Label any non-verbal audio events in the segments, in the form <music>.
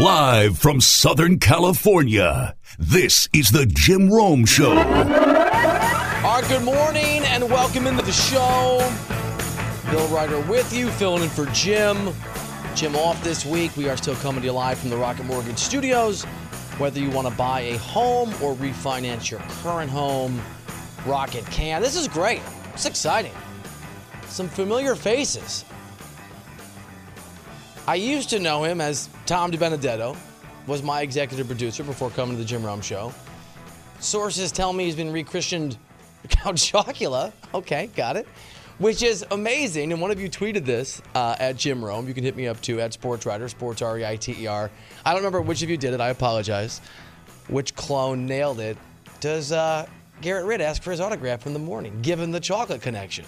Live from Southern California, this is the Jim Rome Show. All right, good morning and welcome into the show. Bill Reiter with you, filling in for Jim. Jim off this week. We are still coming to you live from the Rocket Mortgage Studios. Whether you want to buy a home or refinance your current home, Rocket can. This is great. It's exciting. Some familiar faces. I used to know him as Tom DiBenedetto, was my executive producer before coming to the Jim Rome Show. Sources tell me he's been rechristened <laughs> Count Chocula. Okay, got it. Which is amazing. And one of you tweeted this uh, at Jim Rome. You can hit me up too at Sports Writer, Sports R E I T E R. I don't remember which of you did it. I apologize. Which clone nailed it? Does uh, Garrett Ritt ask for his autograph in the morning, given the chocolate connection?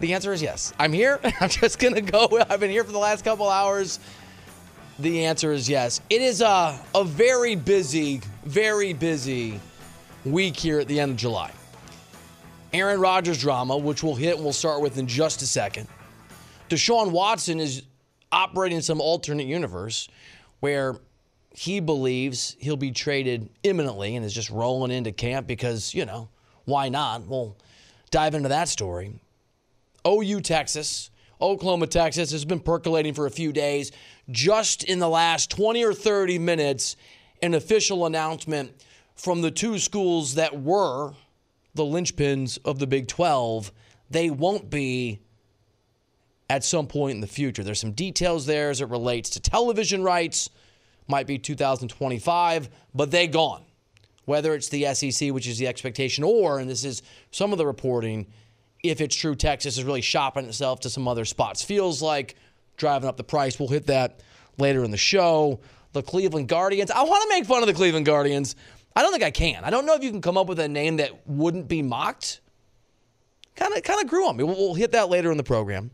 The answer is yes. I'm here. <laughs> I'm just going to go. I've been here for the last couple hours. The answer is yes. It is a, a very busy, very busy week here at the end of July. Aaron Rodgers drama, which we'll hit and we'll start with in just a second. Deshaun Watson is operating in some alternate universe where he believes he'll be traded imminently and is just rolling into camp because, you know, why not? We'll dive into that story. OU Texas, Oklahoma Texas has been percolating for a few days. Just in the last 20 or 30 minutes, an official announcement from the two schools that were the linchpins of the Big 12. They won't be at some point in the future. There's some details there as it relates to television rights. Might be 2025, but they gone. Whether it's the SEC, which is the expectation, or, and this is some of the reporting, if it's true Texas is really shopping itself to some other spots. Feels like driving up the price. We'll hit that later in the show. The Cleveland Guardians. I want to make fun of the Cleveland Guardians. I don't think I can. I don't know if you can come up with a name that wouldn't be mocked. Kind of kind of grew on me. We'll, we'll hit that later in the program.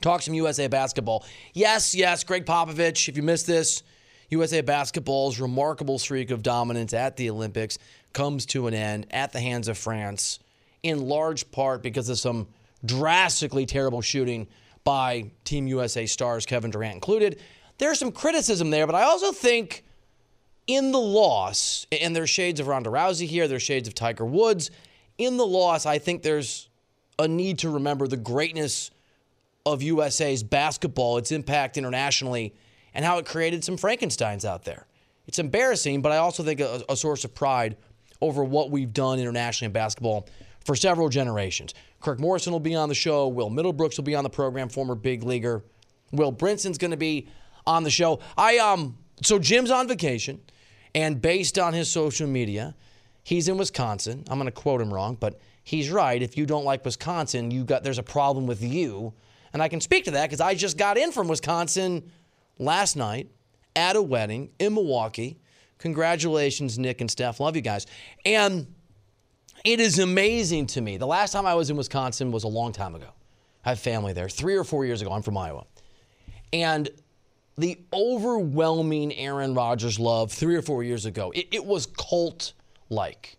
Talk some USA basketball. Yes, yes, Gregg Popovich. If you missed this, USA basketball's remarkable streak of dominance at the Olympics comes to an end at the hands of France in large part because of some drastically terrible shooting by Team USA stars, Kevin Durant included. There's some criticism there, but I also think in the loss, and there's shades of Ronda Rousey here, there's shades of Tiger Woods. In the loss, I think there's a need to remember the greatness of USA's basketball, its impact internationally, and how it created some Frankensteins out there. It's embarrassing, but I also think a, a source of pride over what we've done internationally in basketball for several generations. Kirk Morrison will be on the show. Will Middlebrooks will be on the program, former big leaguer. Will Brinson's going to be on the show. I um so Jim's on vacation, and based on his social media, he's in Wisconsin. I'm going to quote him wrong, but he's right. If you don't like Wisconsin, you got there's a problem with you, and I can speak to that because I just got in from Wisconsin last night at a wedding in Milwaukee. Congratulations, Nick and Steph. Love you guys. And it is amazing to me. The last time I was in Wisconsin was a long time ago. I have family there, three or four years ago. I'm from Iowa. And the overwhelming Aaron Rodgers love three or four years ago, it, it was cult like.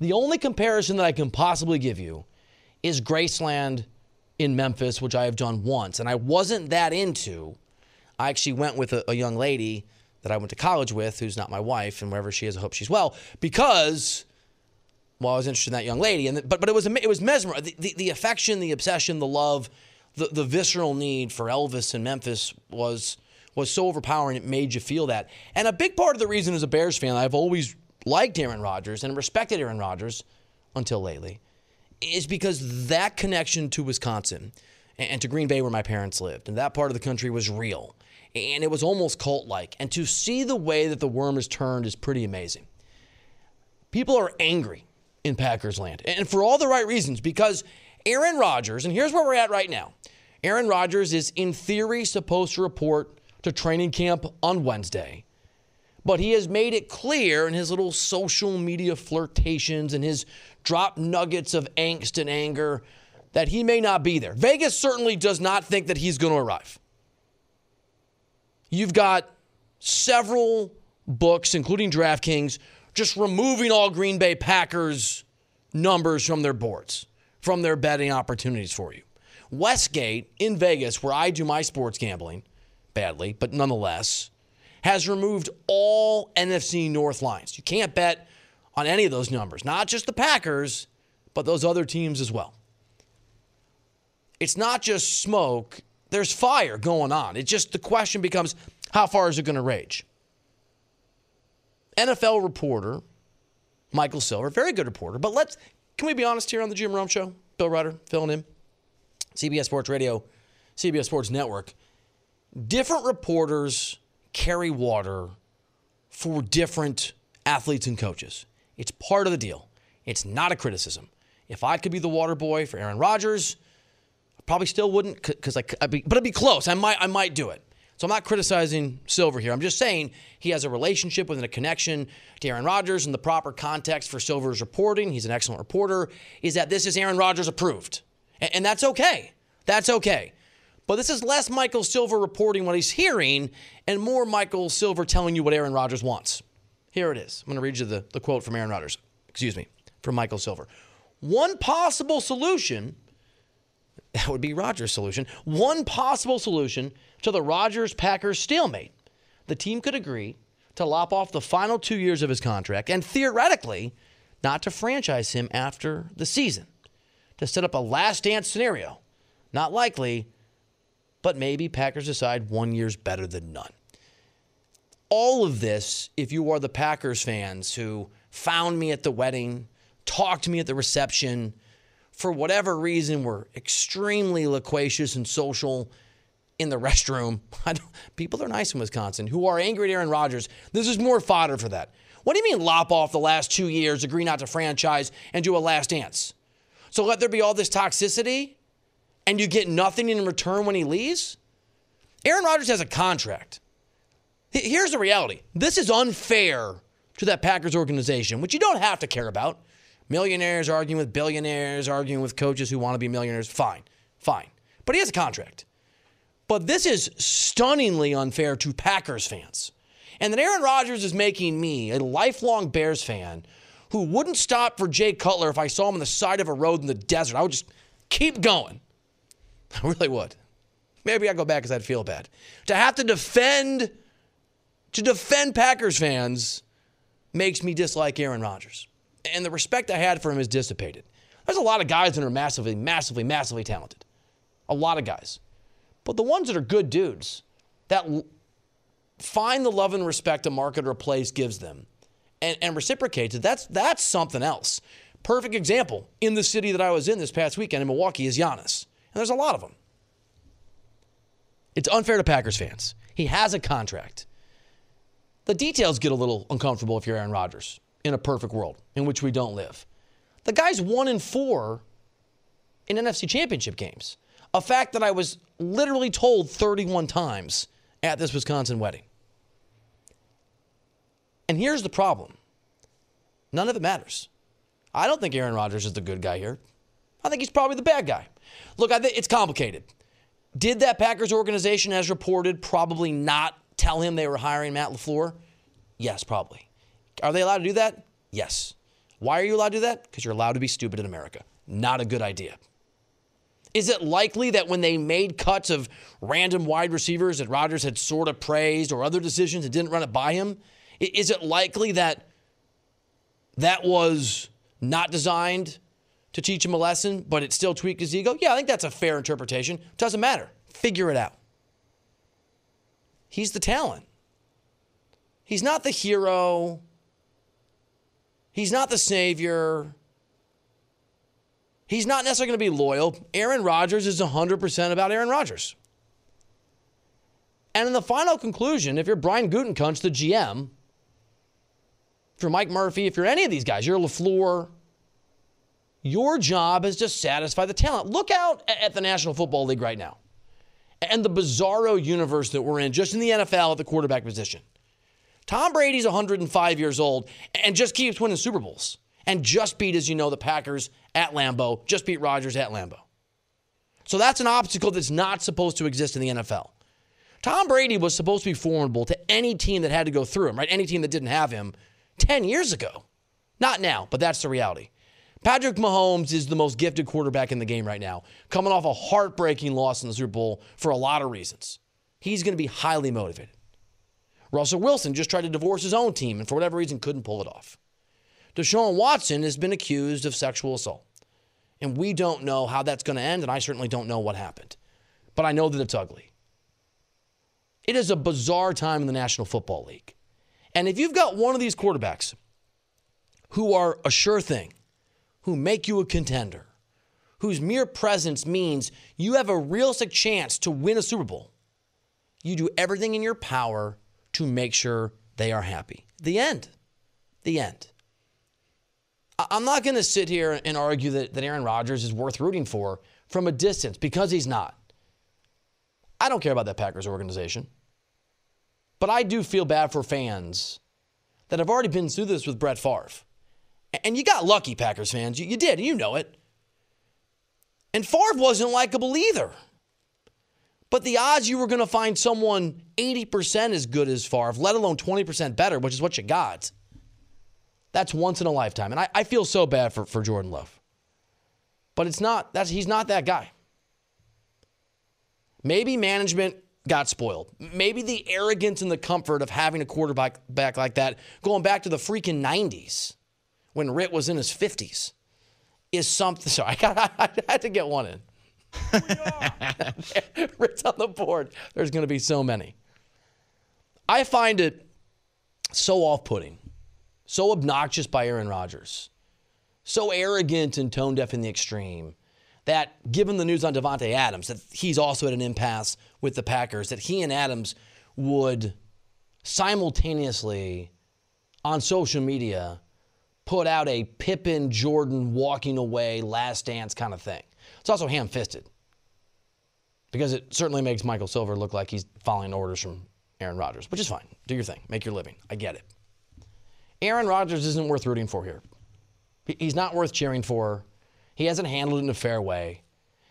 The only comparison that I can possibly give you is Graceland in Memphis, which I have done once. And I wasn't that into. I actually went with a, a young lady that I went to college with, who's not my wife, and wherever she is, I hope she's well, because well, I was interested in that young lady, and but but it was it was mesmerizing. The, the, the affection, the obsession, the love, the the visceral need for Elvis in Memphis was was so overpowering. It made you feel that. And a big part of the reason, as a Bears fan, I've always liked Aaron Rodgers and respected Aaron Rodgers until lately, is because that connection to Wisconsin and to Green Bay, where my parents lived, and that part of the country was real, and it was almost cult like. And to see the way that the worm is turned is pretty amazing. People are angry in Packers land. And for all the right reasons, because Aaron Rodgers, and here's where we're at right now Aaron Rodgers is, in theory, supposed to report to training camp on Wednesday. But he has made it clear in his little social media flirtations and his drop nuggets of angst and anger that he may not be there. Vegas certainly does not think that he's going to arrive. You've got several books, including DraftKings, just removing all Green Bay Packers numbers from their boards, from their betting opportunities for you. Westgate in Vegas, where I do my sports gambling, badly, but nonetheless, has removed all NFC North lines. You can't bet on any of those numbers, not just the Packers, but those other teams as well. It's not just smoke, there's fire going on. It just, the question becomes how far is it going to rage? NFL reporter Michael Silver, very good reporter, but let's, can we be honest here on the Jim Rome Show? Bill Reiter filling in, CBS Sports Radio, CBS Sports Network. Different reporters carry water for different athletes and coaches. It's part of the deal. It's not a criticism. If I could be the water boy for Aaron Rodgers, I probably still wouldn't because I, I'd be, but it'd be close. I might, I might do it. So I'm not criticizing Silver here. I'm just saying he has a relationship with and a connection to Aaron Rodgers and the proper context for Silver's reporting. He's an excellent reporter. Is that this is Aaron Rodgers approved, and, and that's okay. That's okay. But this is less Michael Silver reporting what he's hearing and more Michael Silver telling you what Aaron Rodgers wants. Here it is. I'm going to read you the, the quote from Aaron Rodgers, excuse me, from Michael Silver. One possible solution, that would be Rodgers' solution, one possible solution to the Rodgers Packers stalemate. The team could agree to lop off the final two years of his contract and theoretically not to franchise him after the season, to set up a last dance scenario. Not likely, but maybe Packers decide one year's better than none. All of this, if you are the Packers fans who found me at the wedding, talked to me at the reception, for whatever reason were extremely loquacious and social in the restroom. <laughs> people are nice in Wisconsin who are angry at Aaron Rodgers. This is more fodder for that. What do you mean lop off the last two years, agree not to franchise, and do a last dance? So let there be all this toxicity and you get nothing in return when he leaves? Aaron Rodgers has a contract. Here's the reality this is unfair to that Packers organization, which you don't have to care about. Millionaires arguing with billionaires, arguing with coaches who want to be millionaires. Fine, fine. But he has a contract. But this is stunningly unfair to Packers fans. And that Aaron Rodgers is making me, a lifelong Bears fan, who wouldn't stop for Jay Cutler if I saw him on the side of a road in the desert. I would just keep going. I really would. Maybe I'd go back because I'd feel bad. To have to defend, to defend Packers fans makes me dislike Aaron Rodgers. And the respect I had for him is dissipated. There's a lot of guys that are massively, massively, massively talented. A lot of guys. But the ones that are good dudes, that find the love and respect a market or a place gives them and, and reciprocates it, that's, that's something else. Perfect example in the city that I was in this past weekend in Milwaukee is Giannis. And there's a lot of them. It's unfair to Packers fans. He has a contract. The details get a little uncomfortable if you're Aaron Rodgers in a perfect world in which we don't live. The guy's one in four in NFC championship games. A fact that I was literally told 31 times at this Wisconsin wedding. And here's the problem none of it matters. I don't think Aaron Rodgers is the good guy here. I think he's probably the bad guy. Look, I think it's complicated. Did that Packers organization, as reported, probably not tell him they were hiring Matt LaFleur? Yes, probably. Are they allowed to do that? Yes. Why are you allowed to do that? Because you're allowed to be stupid in America. Not a good idea. Is it likely that when they made cuts of random wide receivers that Rodgers had sort of praised or other decisions and didn't run it by him, is it likely that that was not designed to teach him a lesson, but it still tweaked his ego? Yeah, I think that's a fair interpretation. Doesn't matter. Figure it out. He's the talent. He's not the hero. He's not the savior. He's not necessarily going to be loyal. Aaron Rodgers is 100% about Aaron Rodgers. And in the final conclusion, if you're Brian Gutekunst, the GM, if you're Mike Murphy, if you're any of these guys, you're LaFleur, your job is to satisfy the talent. Look out at the National Football League right now and the bizarro universe that we're in just in the NFL at the quarterback position. Tom Brady's 105 years old and just keeps winning Super Bowls and just beat, as you know, the Packers at Lambeau, just beat Rodgers at Lambeau. So that's an obstacle that's not supposed to exist in the NFL. Tom Brady was supposed to be formidable to any team that had to go through him, right? Any team that didn't have him 10 years ago. Not now, but that's the reality. Patrick Mahomes is the most gifted quarterback in the game right now, coming off a heartbreaking loss in the Super Bowl for a lot of reasons. He's going to be highly motivated. Russell Wilson just tried to divorce his own team and for whatever reason couldn't pull it off. Deshaun Watson has been accused of sexual assault. And we don't know how that's going to end, and I certainly don't know what happened. But I know that it's ugly. It is a bizarre time in the National Football League. And if you've got one of these quarterbacks who are a sure thing, who make you a contender, whose mere presence means you have a realistic chance to win a Super Bowl, you do everything in your power to make sure they are happy. The end. The end. I'm not going to sit here and argue that, that Aaron Rodgers is worth rooting for from a distance because he's not. I don't care about that Packers organization. But I do feel bad for fans that have already been through this with Brett Favre. And you got lucky, Packers fans. You, you did, you know it. And Favre wasn't likable either. But the odds you were going to find someone 80% as good as Favre, let alone 20% better, which is what you got, that's once in a lifetime. And I, I feel so bad for, for Jordan Love. But it's not, that's, he's not that guy. Maybe management got spoiled. Maybe the arrogance and the comfort of having a quarterback back like that, going back to the freaking 90s when Ritt was in his 50s, is something. <laughs> Sorry, I, got, I had to get one in. <laughs> <laughs> Ritt's on the board. There's going to be so many. I find it so off putting, so obnoxious by Aaron Rodgers, so arrogant and tone deaf in the extreme that given the news on Davante Adams that he's also at an impasse with the Packers, that he and Adams would simultaneously on social media put out a Pippen Jordan walking away last dance kind of thing. It's also ham fisted because it certainly makes Michael Silver look like he's following orders from Aaron Rodgers, which is fine. Do your thing, make your living. I get it. Aaron Rodgers isn't worth rooting for here. He's not worth cheering for. He hasn't handled it in a fair way.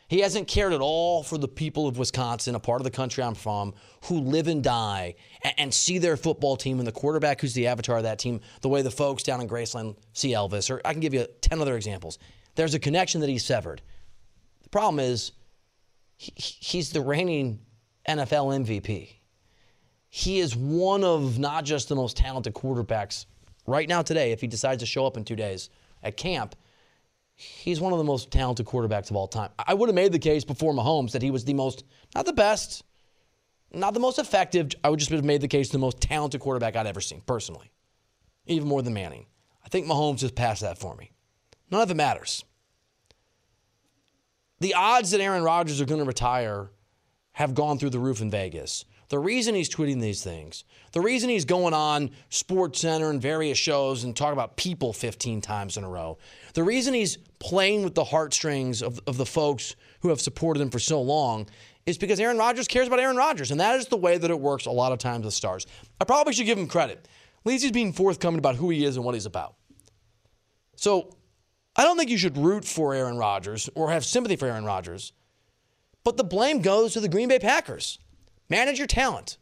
He hasn't cared at all for the people of Wisconsin, a part of the country I'm from, who live and die and, and, see their football team and the quarterback who's the avatar of that team, the way the folks down in Graceland see Elvis. Or I can give you 10 other examples. There's a connection that he severed. The problem is, he, he's the reigning NFL MVP. He is one of not just the most talented quarterbacks right now today, if he decides to show up in two days at camp he's one of the most talented quarterbacks of all time. I would have made the case before Mahomes that he was the most, not the best, not the most effective. I would just have made the case the most talented quarterback I'd ever seen, personally, even more than Manning. I think Mahomes just passed that for me. None of it matters. The odds that Aaron Rodgers are going to retire have gone through the roof in Vegas. The reason he's tweeting these things, the reason he's going on Sports Center and various shows and talking about people 15 times in a row, the reason he's playing with the heartstrings of, of the folks who have supported him for so long is because Aaron Rodgers cares about Aaron Rodgers. And that is the way that it works a lot of times with stars. I probably should give him credit. At least he's being forthcoming about who he is and what he's about. So I don't think you should root for Aaron Rodgers or have sympathy for Aaron Rodgers. But the blame goes to the Green Bay Packers. Manage your talent,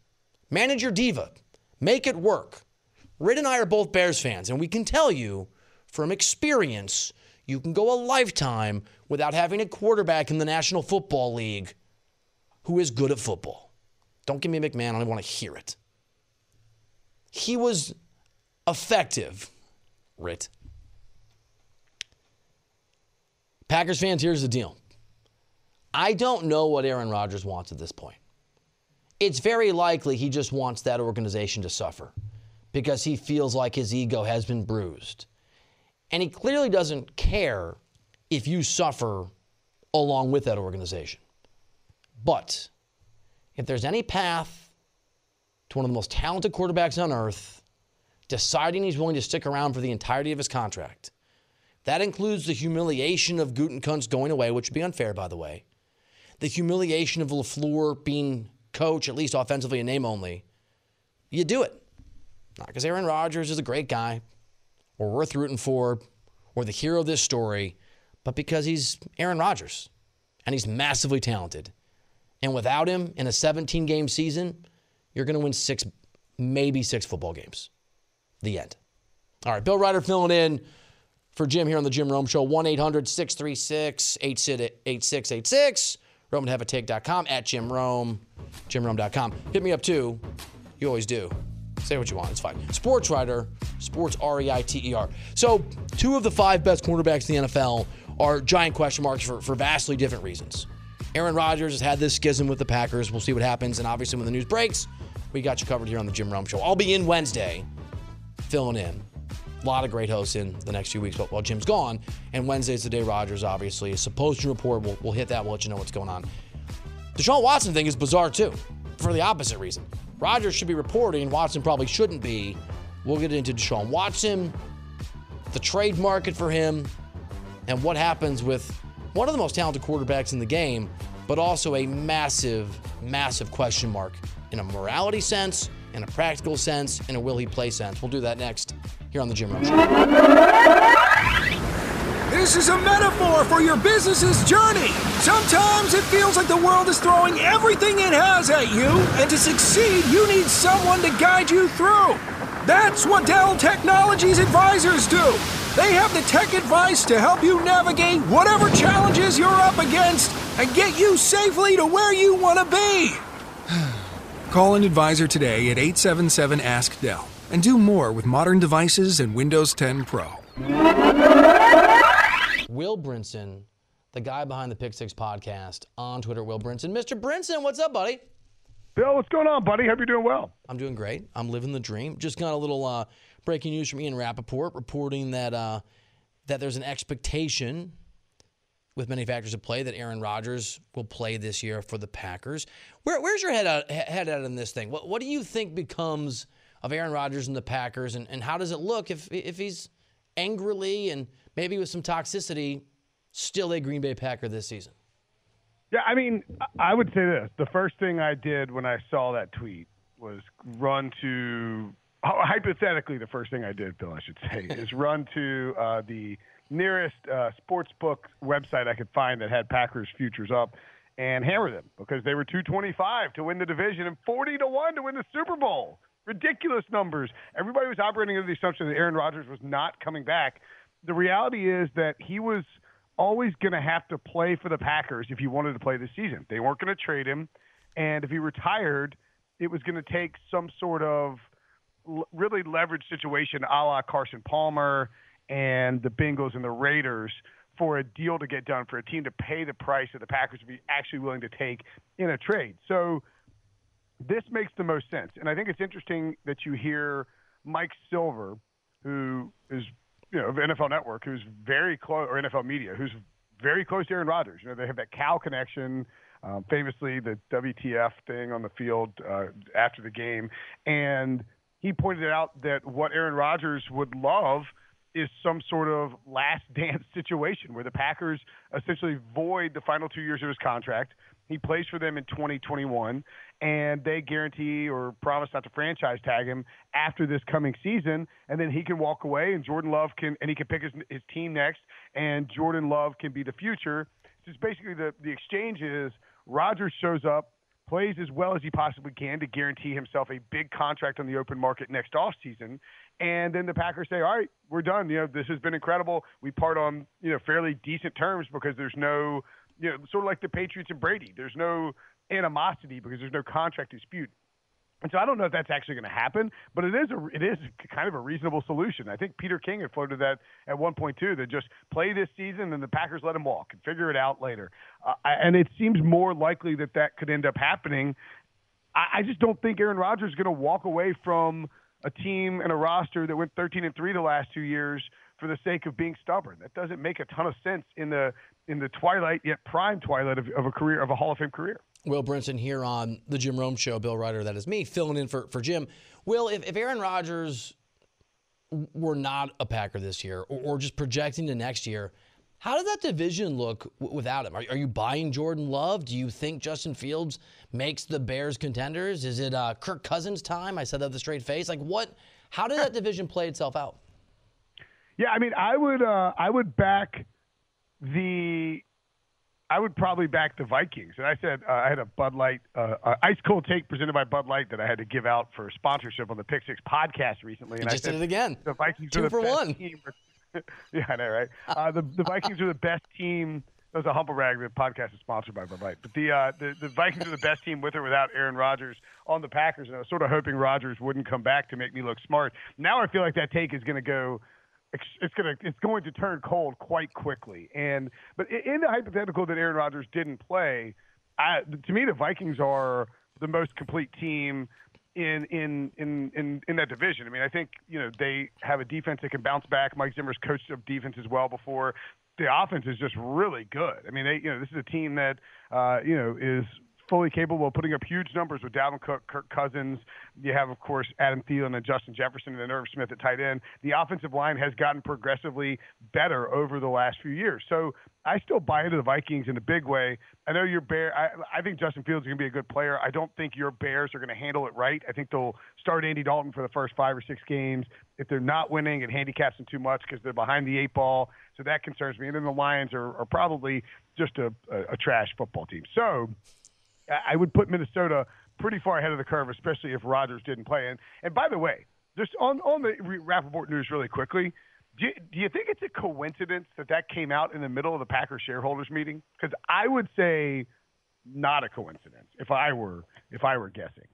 manage your diva, make it work. Ritt and I are both Bears fans, and we can tell you from experience you can go a lifetime without having a quarterback in the National Football League who is good at football. Don't give me McMahon, I don't want to hear it. He was effective, Ritt. Packers fans, here's the deal. I don't know what Aaron Rodgers wants at this point it's very likely he just wants that organization to suffer because he feels like his ego has been bruised. And he clearly doesn't care if you suffer along with that organization. But if there's any path to one of the most talented quarterbacks on earth deciding he's willing to stick around for the entirety of his contract, that includes the humiliation of Gutekunst going away, which would be unfair, by the way, the humiliation of LaFleur being coach, at least offensively in name only, you do it. Not because Aaron Rodgers is a great guy or worth rooting for or the hero of this story, but because he's Aaron Rodgers and he's massively talented. And without him in a 17 game season, you're going to win six, maybe six football games. The end. All right, Bill Reiter filling in for Jim here on the Jim Rome Show. 1 800 636 8686. RomanHaveATake.com at Jim Rome. JimRome.com. Hit me up too. You always do. Say what you want. It's fine. Sports writer, sports R E I T E R. So, two of the five best quarterbacks in the NFL are giant question marks for, for vastly different reasons. Aaron Rodgers has had this schism with the Packers. We'll see what happens. And obviously, when the news breaks, we got you covered here on the Jim Rome Show. I'll be in Wednesday filling in. A lot of great hosts in the next few weeks while Jim's gone. And Wednesday's the day Rodgers, obviously, is supposed to report. We'll, we'll hit that. We'll let you know what's going on. The Deshaun Watson thing is bizarre, too, for the opposite reason. Rodgers should be reporting, Watson probably shouldn't be. We'll get into Deshaun Watson, the trade market for him, and what happens with one of the most talented quarterbacks in the game, but also a massive, massive question mark in a morality sense, in a practical sense, in a will he play sense. We'll do that next here on the Jim Rome Show. This is a metaphor for your business's journey. Sometimes it feels like the world is throwing everything it has at you, and to succeed, you need someone to guide you through. That's what Dell Technologies advisors do. They have the tech advice to help you navigate whatever challenges you're up against and get you safely to where you want to be. Call an advisor today at 877 Ask Dell and do more with modern devices and Windows 10 Pro. Will Brinson, the guy behind the Pick Six podcast on Twitter, Will Brinson. Mr. Brinson, what's up, buddy? Bill, what's going on, buddy? Hope you're doing well. I'm doing great. I'm living the dream. Just got a little uh, breaking news from Ian Rapoport reporting that uh, that there's an expectation with many factors at play that Aaron Rodgers will play this year for the Packers. Where, where's your head at, head at in this thing? What, what do you think becomes of Aaron Rodgers and the Packers, and, and how does it look if if he's angrily and maybe with some toxicity still a Green Bay Packer this season? Yeah, I mean, I would say this. The first thing I did when I saw that tweet was run to, hypothetically, the first thing I did, Bill, I should say, <laughs> is run to uh, the nearest uh, sports book website I could find that had Packers futures up and hammer them because they were 225 to win the division and 40 to 1 to win the Super Bowl. Ridiculous numbers. Everybody was operating under the assumption that Aaron Rodgers was not coming back. The reality is that he was – always going to have to play for the Packers if he wanted to play this season. They weren't going to trade him, and if he retired, it was going to take some sort of really leveraged situation, a la Carson Palmer and the Bengals and the Raiders, for a deal to get done for a team to pay the price that the Packers would be actually willing to take in a trade. So this makes the most sense, and I think it's interesting that you hear Mike Silver, who is you know, of NFL Network, who's very close, or NFL Media, who's very close to Aaron Rodgers. You know, they have that Cal connection. Um, famously, the WTF thing on the field uh, after the game, and he pointed out that what Aaron Rodgers would love is some sort of last <laughs> dance situation where the Packers essentially void the final two years of his contract. He plays for them in 2021, and they guarantee or promise not to franchise tag him after this coming season, and then he can walk away, and Jordan Love can, and he can pick his, his team next, and Jordan Love can be the future. Just basically the the exchange is Rodgers shows up, plays as well as he possibly can to guarantee himself a big contract on the open market next offseason. And then the Packers say, all right, we're done. You know, this has been incredible. We part on, you know, fairly decent terms because there's no, you know, sort of like the Patriots and Brady. There's no animosity because there's no contract dispute. And so I don't know if that's actually going to happen, but it is a it is kind of a reasonable solution. I think Peter King had floated that at one point too. That just play this season and the Packers let him walk and figure it out later. Uh, and it seems more likely that that could end up happening. I, I just don't think Aaron Rodgers is going to walk away from a team and a roster that went 13 and three the last two years for the sake of being stubborn. That doesn't make a ton of sense in the in the twilight yet prime twilight of, of a career of a Hall of Fame career. Will Brinson here on the Jim Rome Show. Bill Reiter, that is me, filling in for, for Jim. Will, if, if Aaron Rodgers were not a Packer this year or, or just projecting to next year, how does that division look w- without him? Are, are, you buying Jordan Love? Do you think Justin Fields makes the Bears contenders? Is it uh, Kirk Cousins time? I said that with a straight face. Like what? How did that division play itself out? Yeah, I mean, I would uh, I would back the I would probably back the Vikings. And I said uh, I had a Bud Light, uh, uh, ice cold take presented by Bud Light that I had to give out for sponsorship on the Pick Six podcast recently. And you just I said, did it again. The Vikings Two are the for best one. Team. <laughs> yeah, I know, right? <laughs> Uh, the the Vikings are the best team that was a humble rag. The podcast is sponsored by Bud Light. But the, uh, the the Vikings are the best team with or without Aaron Rodgers on the Packers, and I was sort of hoping Rodgers wouldn't come back to make me look smart. Now I feel like that take is going to go. It's to it's going to turn cold quite quickly. And but in the hypothetical that Aaron Rodgers didn't play, I, to me the Vikings are the most complete team in in in in in that division. I mean, I think you know they have a defense that can bounce back. Mike Zimmer's coached up defense as well before the offense is just really good. I mean, they, you know, this is a team that, uh, you know, is fully capable of putting up huge numbers with Dalvin Cook, Kirk Cousins. You have, of course, Adam Thielen and Justin Jefferson and then Irv Smith at tight end. The offensive line has gotten progressively better over the last few years. So I still buy into the Vikings in a big way. I know your Bear. I, I think Justin Fields is going to be a good player. I don't think your Bears are going to handle it right. I think they'll start Andy Dalton for the first five or six games. If they're not winning, it handicaps them too much because they're behind the eight ball. So that concerns me. And then the Lions are, are probably just a, a, a trash football team. So I would put Minnesota pretty far ahead of the curve, especially if Rodgers didn't play. And and by the way, just on on the Rapoport news really quickly, do you, do you think it's a coincidence that that came out in the middle of the Packers shareholders meeting? Because I would say not a coincidence if I were if I were guessing.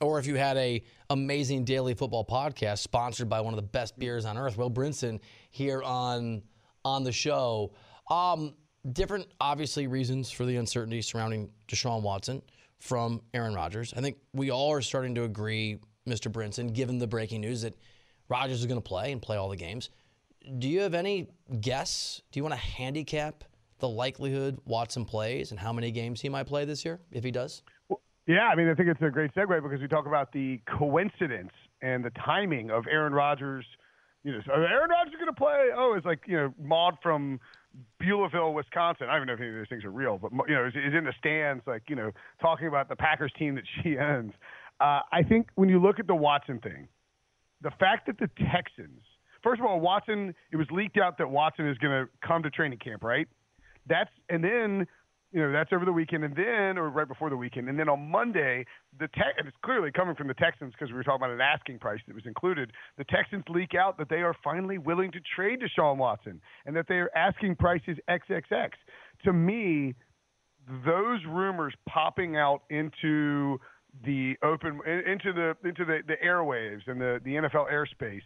Or if you had a amazing daily football podcast sponsored by one of the best beers on earth, Will Brinson, here on on the show. Um, different, obviously, reasons for the uncertainty surrounding Deshaun Watson from Aaron Rodgers. I think we all are starting to agree, Mr. Brinson, given the breaking news that Rodgers is going to play and play all the games. Do you have any guess? Do you want to handicap the likelihood Watson plays and how many games he might play this year if he does? Well, yeah, I mean, I think it's a great segue because we talk about the coincidence and the timing of Aaron Rodgers. You know, so Aaron Rodgers is going to play. Oh, it's like you know, Maud from Beulahville, Wisconsin. I don't even know if any of those things are real, but you know, is, is in the stands, like you know, talking about the Packers team that she <laughs> owns. Uh, I think when you look at the Watson thing, the fact that the Texans, first of all, Watson, it was leaked out that Watson is going to come to training camp, right? That's and then you know, that's over the weekend, and then or right before the weekend, and then on Monday, the and it's clearly coming from the Texans because we were talking about an asking price that was included. The Texans leak out that they are finally willing to trade Deshaun Watson, and that they are asking prices XXX. To me, those rumors popping out into the open into the into the, the airwaves and the, the NFL airspace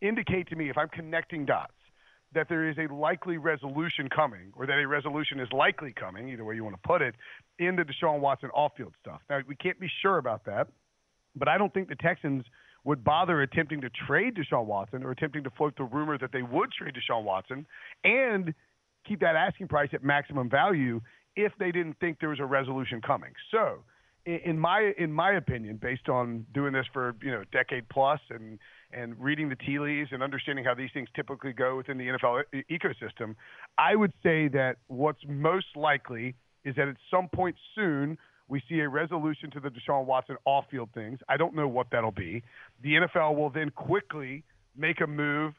indicate to me if I'm connecting dots that there is a likely resolution coming, or that a resolution is likely coming, either way you want to put it, in the Deshaun Watson off-field stuff. Now we can't be sure about that, but I don't think the Texans would bother attempting to trade Deshaun Watson or attempting to float the rumor that they would trade Deshaun Watson and keep that asking price at maximum value if they didn't think there was a resolution coming. So, in my in my opinion, based on doing this for you know decade plus and and reading the tea leaves and understanding how these things typically go within the NFL e- ecosystem, I would say that what's most likely is that at some point soon we see a resolution to the Deshaun Watson off-field things. I don't know what that'll be. The NFL will then quickly make a move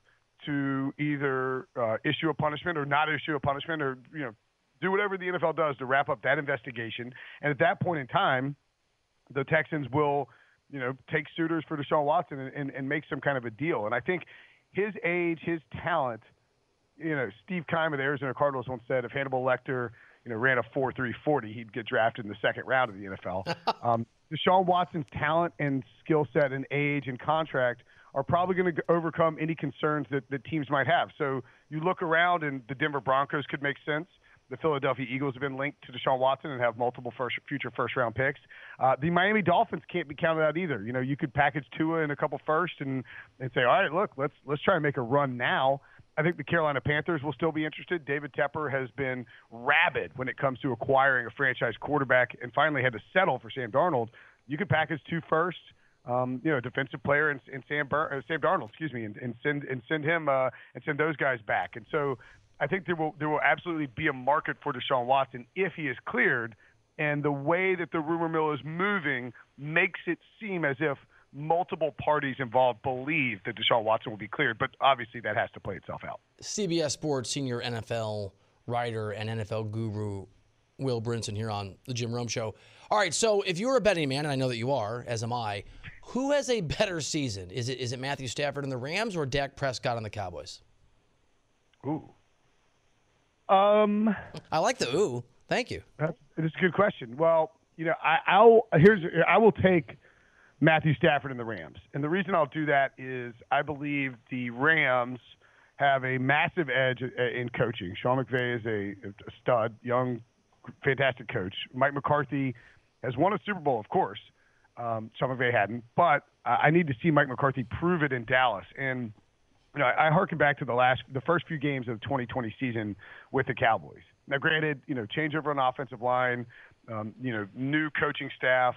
to either uh, issue a punishment or not issue a punishment, or you know, do whatever the NFL does to wrap up that investigation. And at that point in time, the Texans will you know, take suitors for Deshaun Watson and, and, and make some kind of a deal. And I think his age, his talent, you know, Steve Keim of the Arizona Cardinals once said if Hannibal Lecter, you know, ran a 4.340, he'd get drafted in the second round of the NFL. <laughs> um, Deshaun Watson's talent and skill set and age and contract are probably going to overcome any concerns that, that teams might have. So you look around, and the Denver Broncos could make sense the Philadelphia Eagles have been linked to Deshaun Watson and have multiple first, future first round picks. Uh, the Miami Dolphins can't be counted out either. You know, you could package Tua in a couple first and and say, all right, look, let's let's try and make a run now. I think the Carolina Panthers will still be interested. David Tepper has been rabid when it comes to acquiring a franchise quarterback and finally had to settle for Sam Darnold. You could package two firsts, um, you know, defensive player and, and Sam Bur- uh, Sam Darnold, excuse me, and, and send and send him uh, and send those guys back. And so I think there will there will absolutely be a market for Deshaun Watson if he is cleared. And the way that the rumor mill is moving makes it seem as if multiple parties involved believe that Deshaun Watson will be cleared, but obviously that has to play itself out. CBS Sports senior NFL writer and NFL guru Will Brinson here on the Jim Rome Show. All right, so if you're a betting man, and I know that you are, as am I, who has a better season? Is it is it Matthew Stafford and the Rams or Dak Prescott and the Cowboys? Ooh. Um, I like the ooh. Thank you. That's it's a good question. Well, you know, I, I'll here's I will take Matthew Stafford and the Rams, and the reason I'll do that is I believe the Rams have a massive edge in coaching. Sean McVay is a, a stud, young, fantastic coach. Mike McCarthy has won a Super Bowl, of course. Um, Sean McVay hadn't, but I need to see Mike McCarthy prove it in Dallas. And you know, I, I harken back to the last, the first few games of the 2020 season with the Cowboys. Now, granted, you know, changeover on offensive line, um, you know, new coaching staff,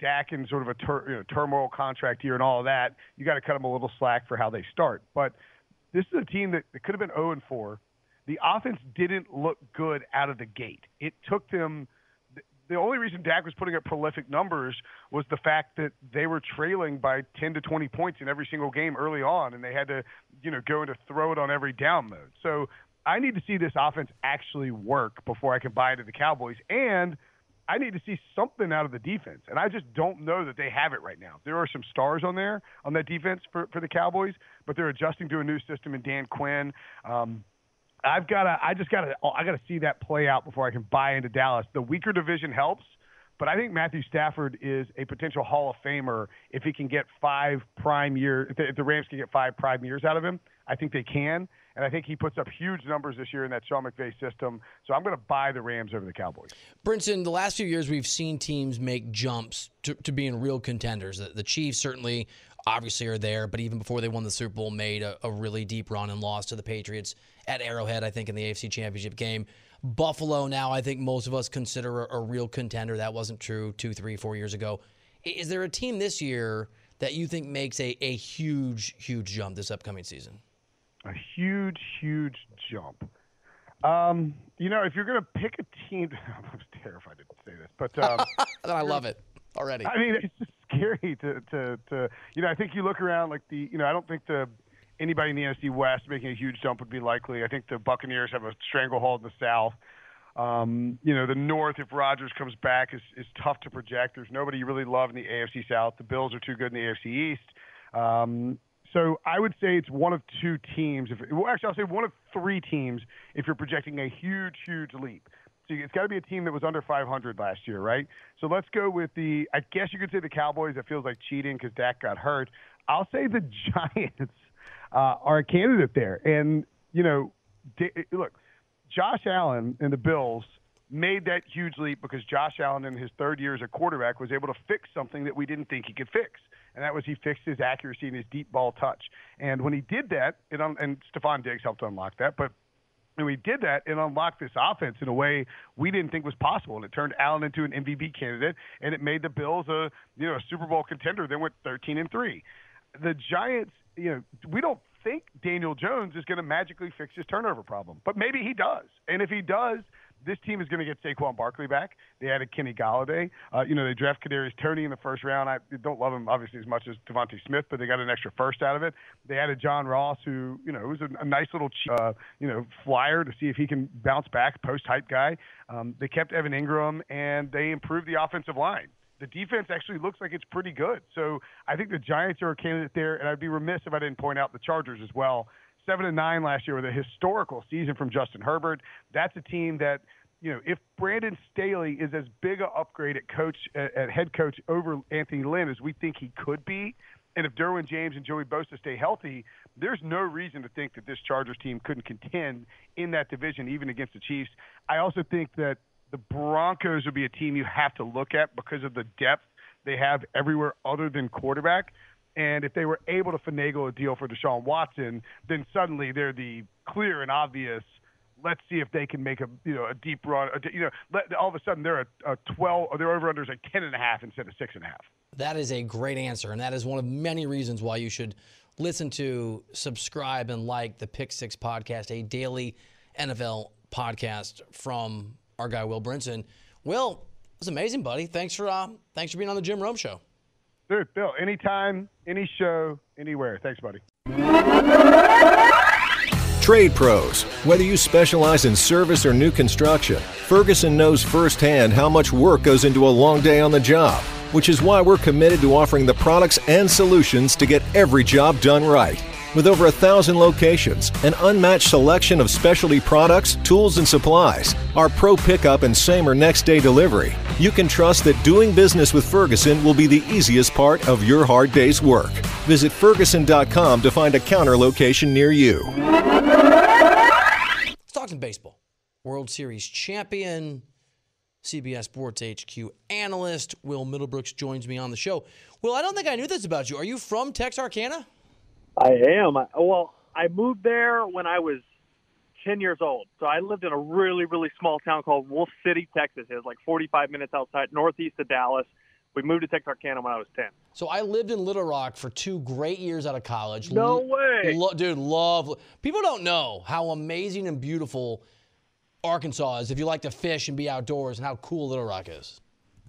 Dak in sort of a tur- you know, turmoil contract year and all of that. You got to cut them a little slack for how they start. But this is a team that, that could have been 0 and 4. The offense didn't look good out of the gate. It took them. The only reason Dak was putting up prolific numbers was the fact that they were trailing by 10 to 20 points in every single game early on, and they had to, you know, go into throw it on every down mode. So I need to see this offense actually work before I can buy into the Cowboys. And I need to see something out of the defense. And I just don't know that they have it right now. There are some stars on there on that defense for, for the Cowboys, but they're adjusting to a new system in Dan Quinn. Um, I've got to, I just got to, oh, I got to see that play out before I can buy into Dallas. The weaker division helps, but I think Matthew Stafford is a potential Hall of Famer if he can get five prime years, if the Rams can get five prime years out of him. I think they can. And I think he puts up huge numbers this year in that Sean McVay system. So I'm going to buy the Rams over the Cowboys. Brinson, the last few years we've seen teams make jumps to, to being real contenders. The, the, Chiefs certainly, obviously, are there, but even before they won the Super Bowl, made a, a really deep run and lost to the Patriots at Arrowhead, I think, in the AFC Championship game. Buffalo now, I think most of us consider a, a real contender. That wasn't true two, three, four years ago. Is there a team this year that you think makes a, a huge, huge jump this upcoming season? a huge, huge jump. Um, you know, if you're going to pick a team, <laughs> I'm terrified to say this, but um, <laughs> I love it already. I mean, it's just scary to, to, to, you know, I think you look around like the, you know, I don't think the anybody in the NFC West making a huge jump would be likely. I think the Buccaneers have a stranglehold in the South. Um, you know, the North, if Rodgers comes back, is, is tough to project. There's nobody you really love in the AFC South. The Bills are too good in the AFC East. Um, so I would say it's one of two teams. If well, actually, I'll say one of three teams if you're projecting a huge, huge leap. So it's got to be a team that was under 500 last year, right? So let's go with the. I guess you could say the Cowboys. It feels like cheating because Dak got hurt. I'll say the <laughs> Giants uh, are a candidate there, and you know, look, Josh Allen and the Bills made that huge leap because Josh Allen in his third year as a quarterback was able to fix something that we didn't think he could fix and that was he fixed his accuracy and his deep ball touch. And when he did that, it un- and Stefon Diggs helped unlock that, but when we did that, and unlocked this offense in a way we didn't think was possible, and it turned Allen into an MVP candidate, and it made the Bills a you know a Super Bowl contender. Then went 13 and three. The Giants, you know, we don't think Daniel Jones is going to magically fix his turnover problem, but maybe he does, and if he does, this team is going to get Saquon Barkley back. They added Kenny Golladay. Uh, you know, they draft Kadarius Toney in the first round. I don't love him obviously as much as DeVonta Smith, but they got an extra first out of it. They added John Ross, who you know was a, a nice little uh, you know flyer to see if he can bounce back, post hype guy. Um, they kept Evan Engram and they improved the offensive line the defense actually looks like it's pretty good. So I think the Giants are a candidate there, and I'd be remiss if I didn't point out the Chargers as well seven and nine last year with a historical season from Justin Herbert. That's a team that you know if Brandon Staley is as big a upgrade at coach at head coach over Anthony Lynn as we think he could be. And if Derwin James and Joey Bosa stay healthy, there's no reason to think that this Chargers team couldn't contend in that division, even against the Chiefs. I also think that the Broncos would be a team you have to look at because of the depth they have everywhere other than quarterback. And if they were able to finagle a deal for Deshaun Watson, then suddenly they're the clear and obvious. Let's see if they can make a you know a deep run. A, you know, let, all of a sudden they're a, a twelve. Or their over under is like ten and a half instead of six and a half. That is a great answer, and that is one of many reasons why you should listen to, subscribe, and like the Pick Six podcast, a daily NFL podcast from our guy Will Brinson. Will, it was amazing, buddy. Thanks for uh, thanks for being on the Jim Rome Show. Dude, Bill, anytime, any show, anywhere. Thanks, buddy. Trade pros. Whether you specialize in service or new construction, Ferguson knows firsthand how much work goes into a long day on the job, which is why we're committed to offering the products and solutions to get every job done right. With over a thousand locations, an unmatched selection of specialty products, tools, and supplies, our pro pickup and same or next day delivery, you can trust that doing business with Ferguson will be the easiest part of your hard day's work. Visit Ferguson.com to find a counter location near you. Let's talk some baseball. World Series champion, CBS Sports HQ analyst Will Middlebrooks joins me on the show. Will, I don't think I knew this about you. Are you from Texarkana? I am. I- Well, I moved there when I was 10 years old. So I lived in a really, really small town called Wolf City, Texas. It was like 45 minutes outside, northeast of Dallas. We moved to Texarkana when I was 10. So I lived in Little Rock for two great years out of college. No way. lo- dude, love. People don't know how amazing and beautiful Arkansas is if you like to fish and be outdoors and how cool Little Rock is.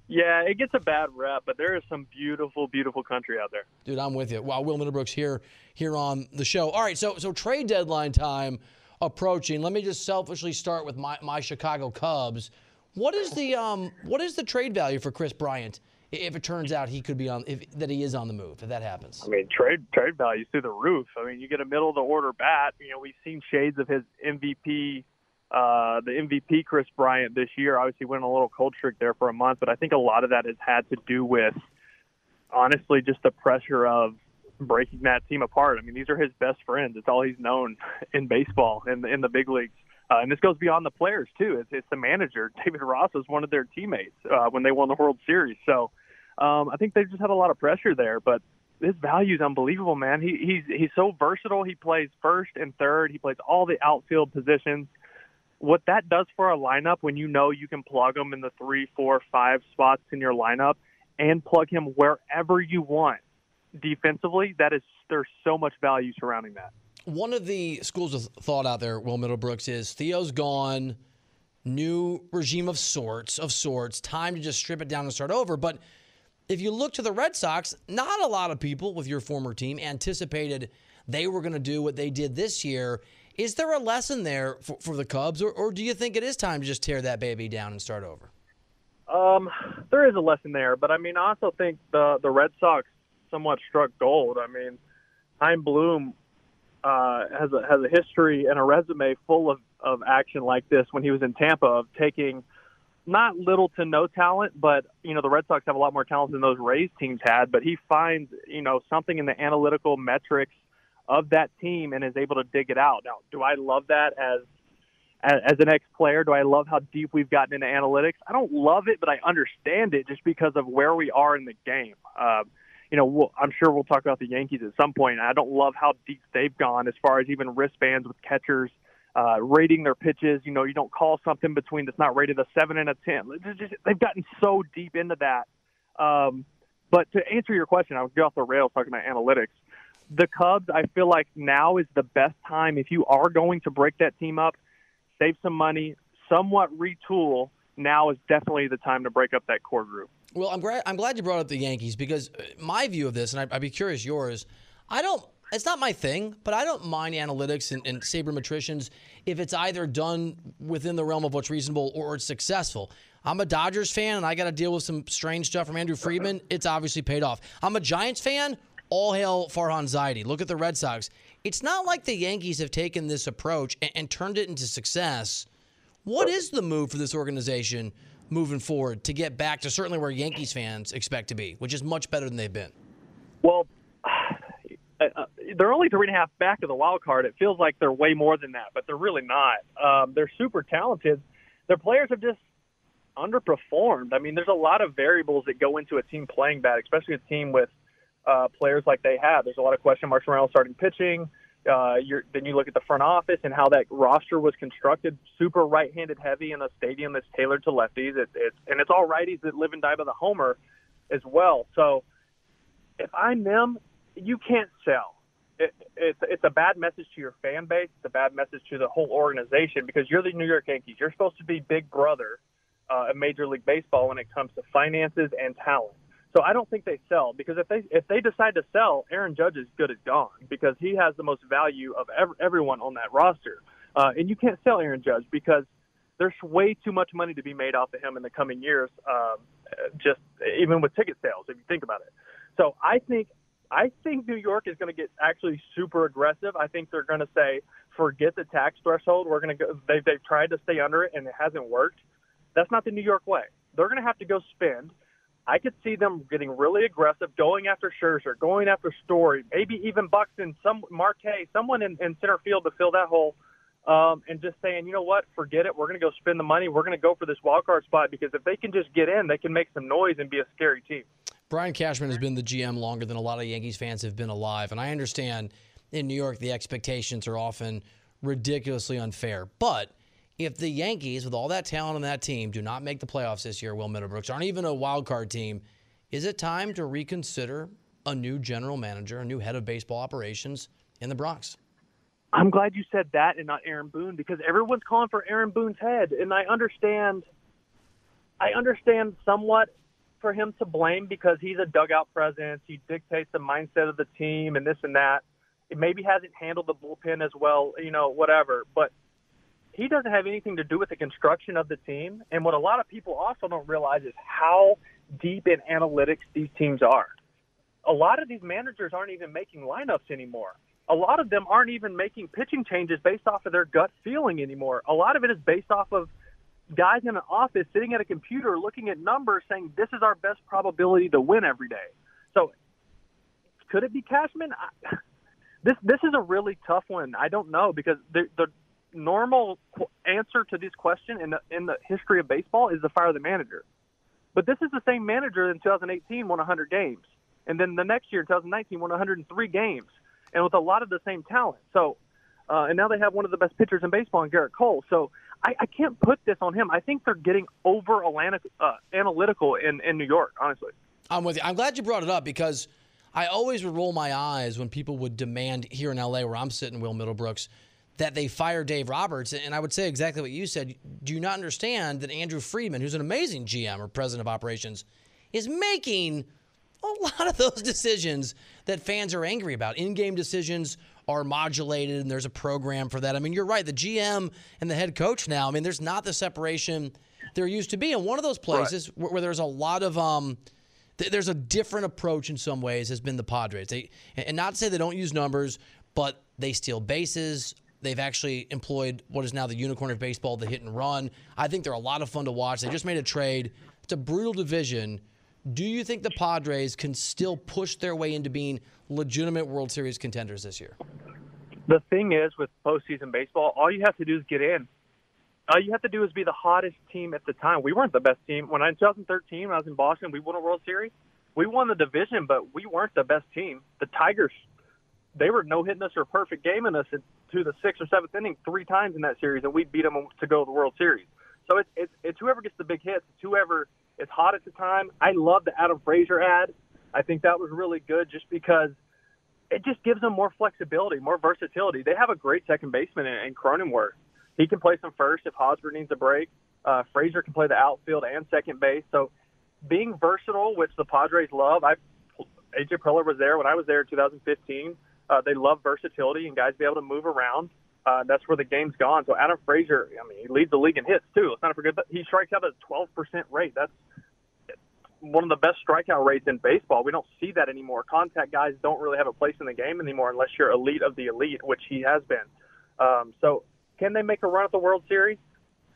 Yeah, it gets a bad rep, but there is some beautiful, beautiful country out there. Dude, I'm with you. Wow, Will Middlebrooks here here on the show. All right, so so trade deadline time approaching. Let me just selfishly start with my, my Chicago Cubs. What is the um what is the trade value for Kris Bryant if it turns out he could be on if that he is on the move if that happens? I mean, trade trade values through the roof. I mean, you get a middle of the order bat. You know, we've seen shades of his MVP, uh, the MVP Kris Bryant this year. Obviously, went on a little cold streak there for a month, but I think a lot of that has had to do with, honestly, just the pressure of breaking that team apart. I mean, these are his best friends. It's all he's known <laughs> in baseball in the, in the big leagues. Uh, and this goes beyond the players too. It's, it's the manager. <laughs> David Ross was one of their teammates uh, when they won the World Series. So um, I think they just had a lot of pressure there. But his value is unbelievable, man. He, he's he's so versatile. He plays first and third. He plays all the outfield positions. What that does for a lineup when you know you can plug him in the three, four, five spots in your lineup and plug him wherever you want defensively, that is there's so much value surrounding that. One of the schools of thought out there, Will Middlebrooks, is Theo's gone, new regime of sorts, of sorts, time to just strip it down and start over. But if you look to the Red Sox, not a lot of people with your former team anticipated they were going to do what they did this year. Is there a lesson there for, for the Cubs, or, or do you think it is time to just tear that baby down and start over? Um, there is a lesson there, but I mean, I also think the the Red Sox somewhat struck gold. I mean, Chaim Bloom uh, has a has a history and a resume full of of action like this when he was in Tampa of taking not little to no talent, but you know the Red Sox have a lot more talent than those Rays teams had. But he finds you know something in the analytical metrics of that team and is able to dig it out. Now, do I love that as as, an ex-player? Do I love how deep we've gotten into analytics? I don't love it, but I understand it just because of where we are in the game. Uh, you know, we'll, I'm sure we'll talk about the Yankees at some point. I don't love how deep they've gone as far as even wristbands with catchers uh, rating their pitches. You know, you don't call something between that's not rated a seven and a ten. Just, they've gotten so deep into that. Um, but to answer your question, I was off the rails talking about analytics. The Cubs, I feel like now is the best time if you are going to break that team up, save some money, somewhat retool. Now is definitely the time to break up that core group. Well, I'm glad I'm glad you brought up the Yankees because uh, my view of this, and I'd, be curious yours. I don't. It's not my thing, but I don't mind analytics and, and sabermetricians if it's either done within the realm of what's reasonable or it's successful. I'm a Dodgers fan, and I got to deal with some strange stuff from Andrew Friedman. It's obviously paid off. I'm a Giants fan. All hail Farhan Zaidi. Look at the Red Sox. It's not like the Yankees have taken this approach and, and turned it into success. What is the move for this organization moving forward to get back to certainly where Yankees fans expect to be, which is much better than they've been? Well, <sighs> uh, they're only three and a half back of the wild card. It feels like they're way more than that, but they're really not. Um, they're super talented. Their players have just underperformed. I mean, there's a lot of variables that go into a team playing bad, especially a team with uh, players like they have. There's a lot of question marks around starting pitching. Uh, then you look at the front office and how that roster was constructed, super right-handed heavy in a stadium that's tailored to lefties. It, it's and it's all righties that live and die by the homer as well. So if I'm them, you can't sell. It, it's it's a bad message to your fan base. It's a bad message to the whole organization because you're the New York Yankees. You're supposed to be big brother uh, of Major League Baseball when it comes to finances and talent. So I don't think they sell because if they if they decide to sell, Aaron Judge is good as gone because he has the most value of ev- everyone on that roster. Uh, and you can't sell Aaron Judge because there's way too much money to be made off of him in the coming years. Um, just even with ticket sales, if you think about it. So I think I think New York is going to get actually super aggressive. I think they're going to say, forget the tax threshold. We're going to go. They've, they've tried to stay under it and it hasn't worked. That's not the New York way. They're going to have to go spend. I could see them getting really aggressive, going after Scherzer, going after Story, maybe even Buxton, some Marte, someone in, in center field to fill that hole, um, and just saying, you know what, forget it. We're going to go spend the money. We're going to go for this wild card spot because if they can just get in, they can make some noise and be a scary team. Brian Cashman has been the GM longer than a lot of Yankees fans have been alive, and I understand in New York the expectations are often ridiculously unfair, but if the Yankees, with all that talent on that team, do not make the playoffs this year, Will Middlebrooks aren't even a wild card team, is it time to reconsider a new general manager, a new head of baseball operations in the Bronx? I'm glad you said that and not Aaron Boone because everyone's calling for Aaron Boone's head, and I understand. I understand somewhat for him to blame because he's a dugout presence. He dictates the mindset of the team and this and that. It maybe hasn't handled the bullpen as well, you know, whatever. But he doesn't have anything to do with the construction of the team. And what a lot of people also don't realize is how deep in analytics these teams are. A lot of these managers aren't even making lineups anymore. A lot of them aren't even making pitching changes based off of their gut feeling anymore. A lot of it is based off of guys in an office sitting at a computer looking at numbers saying this is our best probability to win every day. So could it be Cashman? I, <laughs> this this is a really tough one. I don't know because the the normal answer to this question in the in the history of baseball is to fire the manager. But this is the same manager in 2018 won 100 games, and then the next year, in 2019, won 103 games, and with a lot of the same talent. So, uh, and now they have one of the best pitchers in baseball, in Gerrit Cole. So I, I can't put this on him. I think they're getting over uh, analytical in in New York. Honestly, I'm with you. I'm glad you brought it up because. I always would roll my eyes when people would demand here in LA, where I'm sitting, Will Middlebrooks, that they fire Dave Roberts. And I would say exactly what you said. Do you not understand that Andrew Friedman, who's an amazing GM or president of operations, is making a lot of those <laughs> decisions that fans are angry about? In game decisions are modulated, and there's a program for that. I mean, you're right. The GM and the head coach now, I mean, there's not the separation there used to be. And one of those places right. where, where, there's a lot of. Um, there's a different approach in some ways has been the Padres. They, and not to say they don't use numbers, but they steal bases. They've actually employed what is now the unicorn of baseball, the hit and run. I think they're a lot of fun to watch. They just made a trade. It's a brutal division. Do you think the Padres can still push their way into being legitimate World Series contenders this year? The thing is, with postseason baseball, all you have to do is get in. All you have to do is be the hottest team at the time. We weren't the best team. When I, in 2013, when I was in Boston, we won a World Series. We won the division, but we weren't the best team. The Tigers they were no hitting us or perfect gaming us to the sixth or seventh inning three times in that series, and we beat them to go to the World Series. So it's it's, it's whoever gets the big hits, it's whoever is hot at the time. I love the Adam Frazier add. I think that was really good just because it just gives them more flexibility, more versatility. They have a great second baseman in, in Cronenworth. He can play some first if Hosmer needs a break. Uh, Frazier can play the outfield and second base. So being versatile, which the Padres love. I AJ Preller was there when I was there in 2015. Uh, they love versatility and guys be able to move around. Uh, that's where the game's gone. So Adam Frazier, I mean, he leads the league in hits too. Let's not forget that he strikes out at a 12% rate. That's one of the best strikeout rates in baseball. We don't see that anymore. Contact guys don't really have a place in the game anymore unless you're elite of the elite, which he has been. Um, so can they make a run at the World Series?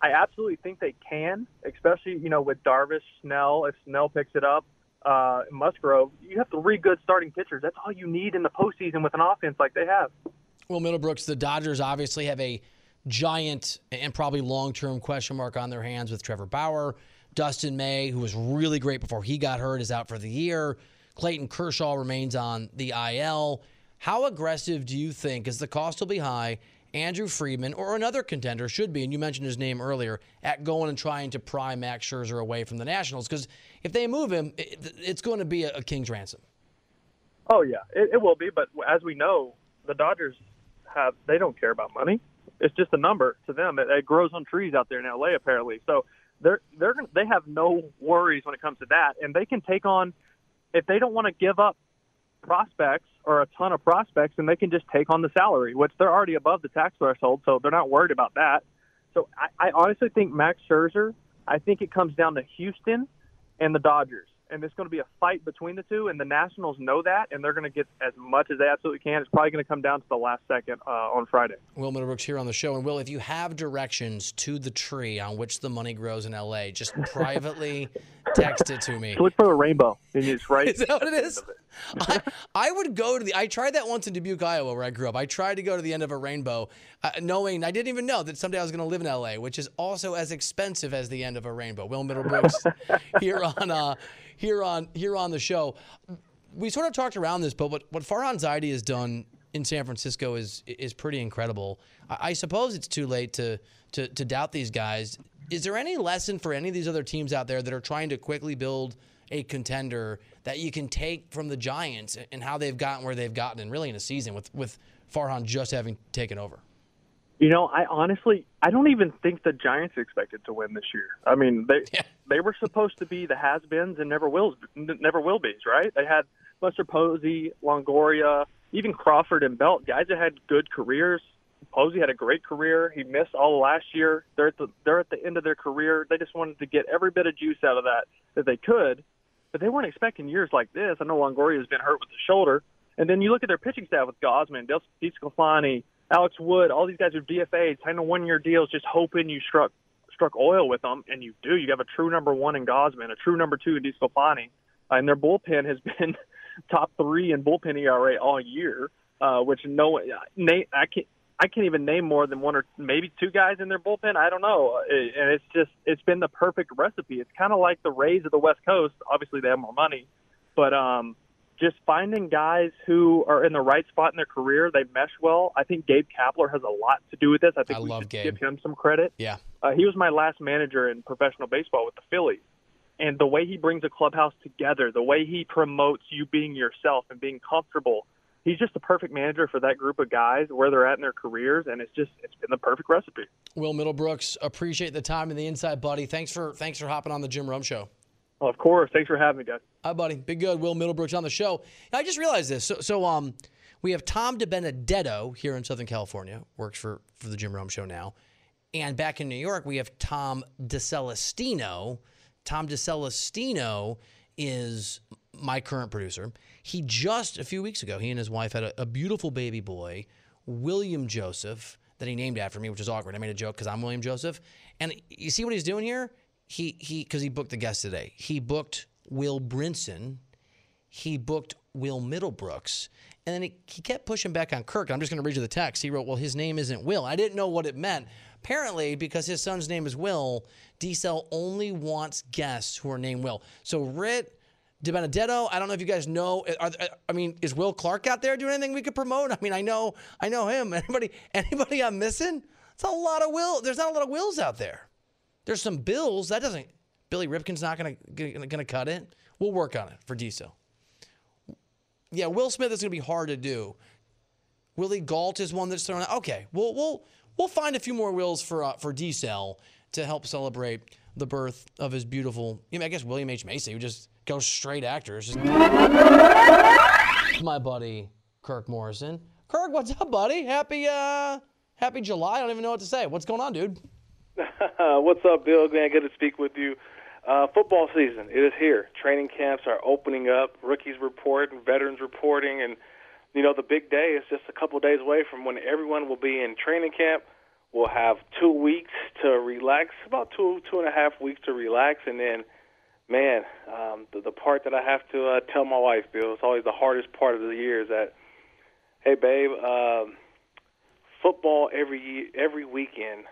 I absolutely think they can, especially you know with Darvish, Snell. If Snell picks it up, uh, Musgrove, you have three good starting pitchers. That's all you need in the postseason with an offense like they have. Well, Middlebrooks, the Dodgers obviously have a giant and probably long-term question mark on their hands with Trevor Bauer. Dustin May, who was really great before he got hurt, is out for the year. Clayton Kershaw remains on the IL. How aggressive do you think, as the cost will be high, Andrew Friedman or another contender should be, and you mentioned his name earlier, at going and trying to pry Max Scherzer away from the Nationals. Because if they move him, it's going to be a, king's ransom. Oh yeah, it, it will be. But as we know, the Dodgers have they don't care about money. It's just a number to them. It, it grows on trees out there in LA apparently. So they're they're they have no worries when it comes to that, and they can take on if they don't want to give up prospects or a ton of prospects, and they can just take on the salary, which they're already above the tax threshold, so they're not worried about that. So I, I honestly think Max Scherzer. I think it comes down to Houston and the Dodgers. And it's going to be a fight between the two. And the Nationals know that, and they're going to get as much as they absolutely can. It's probably going to come down to the last second uh, on Friday. Will Middlebrooks here on the show. And Will, if you have directions to the tree on which the money grows in LA, just <laughs> privately text it to me. Look for the rainbow, and it's right. <laughs> Is that what it is? I, I would go to the. I tried that once in Dubuque, Iowa, where I grew up. I tried to go to the end of a rainbow, uh, knowing I didn't even know that someday I was going to live in LA, which is also as expensive as the end of a rainbow. Will Middlebrooks <laughs> here on uh, here on here on the show. We sort of talked around this, but what what Farhan Zaidi has done in San Francisco is is pretty incredible. I, I suppose it's too late to, to to doubt these guys. Is there any lesson for any of these other teams out there that are trying to quickly build a contender that you can take from the Giants and how they've gotten where they've gotten, and really in a season with with Farhan just having taken over? You know, I honestly, I don't even think the Giants expected to win this year. I mean, they Yeah. they were supposed to be the has-beens and never wills, never will be's, right? They had Buster Posey, Longoria, even Crawford and Belt, guys that had good careers. Posey had a great career. He missed all last year. They're at the they're at the end of their career. They just wanted to get every bit of juice out of that that they could, but they weren't expecting years like this. I know Longoria has been hurt with the shoulder, and then you look at their pitching staff with Gausman, Del DeSclafani, Alex Wood, all these guys are DFAs, signing one-year deals, just hoping you struck struck oil with them, and you do. You have a true number one in Gausman, a true number two in DeSclafani, uh, and their bullpen has <laughs> been top three in bullpen ERA all year, uh, which no, Nate, I can't. I can't even name more than one or maybe two guys in their bullpen. I don't know, Uh, and it's just it's been the perfect recipe. It's kind of like the Rays of the West Coast. Obviously, they have more money, but um, just finding guys who are in the right spot in their career, they mesh well. I think Gabe Kapler has a lot to do with this. I think I we should Gabe. give him some credit. Yeah. Uh, he was my last manager in professional baseball with the Phillies. And the way he brings a clubhouse together, the way he promotes you being yourself and being comfortable, he's just the perfect manager for that group of guys where they're at in their careers. And it's just, it's been the perfect recipe. Will Middlebrooks, appreciate the time and the insight, buddy. Thanks for thanks for hopping on the Jim Rome show. Well, of course. Thanks for having me, guys. Hi, buddy. Big good. Will Middlebrooks on the show. I just realized this. So, so um, we have Tom DiBenedetto here in Southern California, works for for the Jim Rome show now, and back in New York we have Tom DeCelestino. Tom DeCelestino is my current producer. He just a few weeks ago, he and his wife had a, a beautiful baby boy, William Joseph, that he named after me, which is awkward. I made a joke because I'm William Joseph, and you see what he's doing here? He he because he booked the guest today. He booked Will Brinson he booked Will Middlebrooks. And then he, he kept pushing back on Kirk. I'm just going to read you the text. He wrote, Well, his name isn't Will. I didn't know what it meant. Apparently, because his son's name is Will, D-Cell only wants guests who are named Will. So, Ritt, DiBenedetto, I don't know if you guys know. Uh, are, uh, I mean, is Will Clark out there doing anything we could promote? I mean, I know I know him. <laughs> Anybody anybody I'm missing? It's a lot of Will. There's not a lot of Wills out there. There's some Bills. That doesn't. Billy Ripken's not gonna gonna, gonna cut it. We'll work on it for Diesel. Yeah, Will Smith is gonna be hard to do. Willie Gault is one that's thrown out. Okay, we'll we'll we'll find a few more Wills for uh, for Diesel to help celebrate the birth of his beautiful. You know, I guess William H Macy, would just go straight actors. My buddy Kirk Morrison. Kirk, what's up, buddy? Happy uh happy July. I don't even know what to say. What's going on, dude? <laughs> What's up, Bill? Man, good to speak with you. Uh, football season it is here. Training camps are opening up. Rookies reporting, veterans reporting, and you know the big day is just a couple days away from when everyone will be in training camp. We'll have two weeks to relax, about two two and a half weeks to relax, and then, man, um, the, the part that I have to uh, tell my wife, Bill, it's always the hardest part of the year is that, hey, babe, um, football every every weekend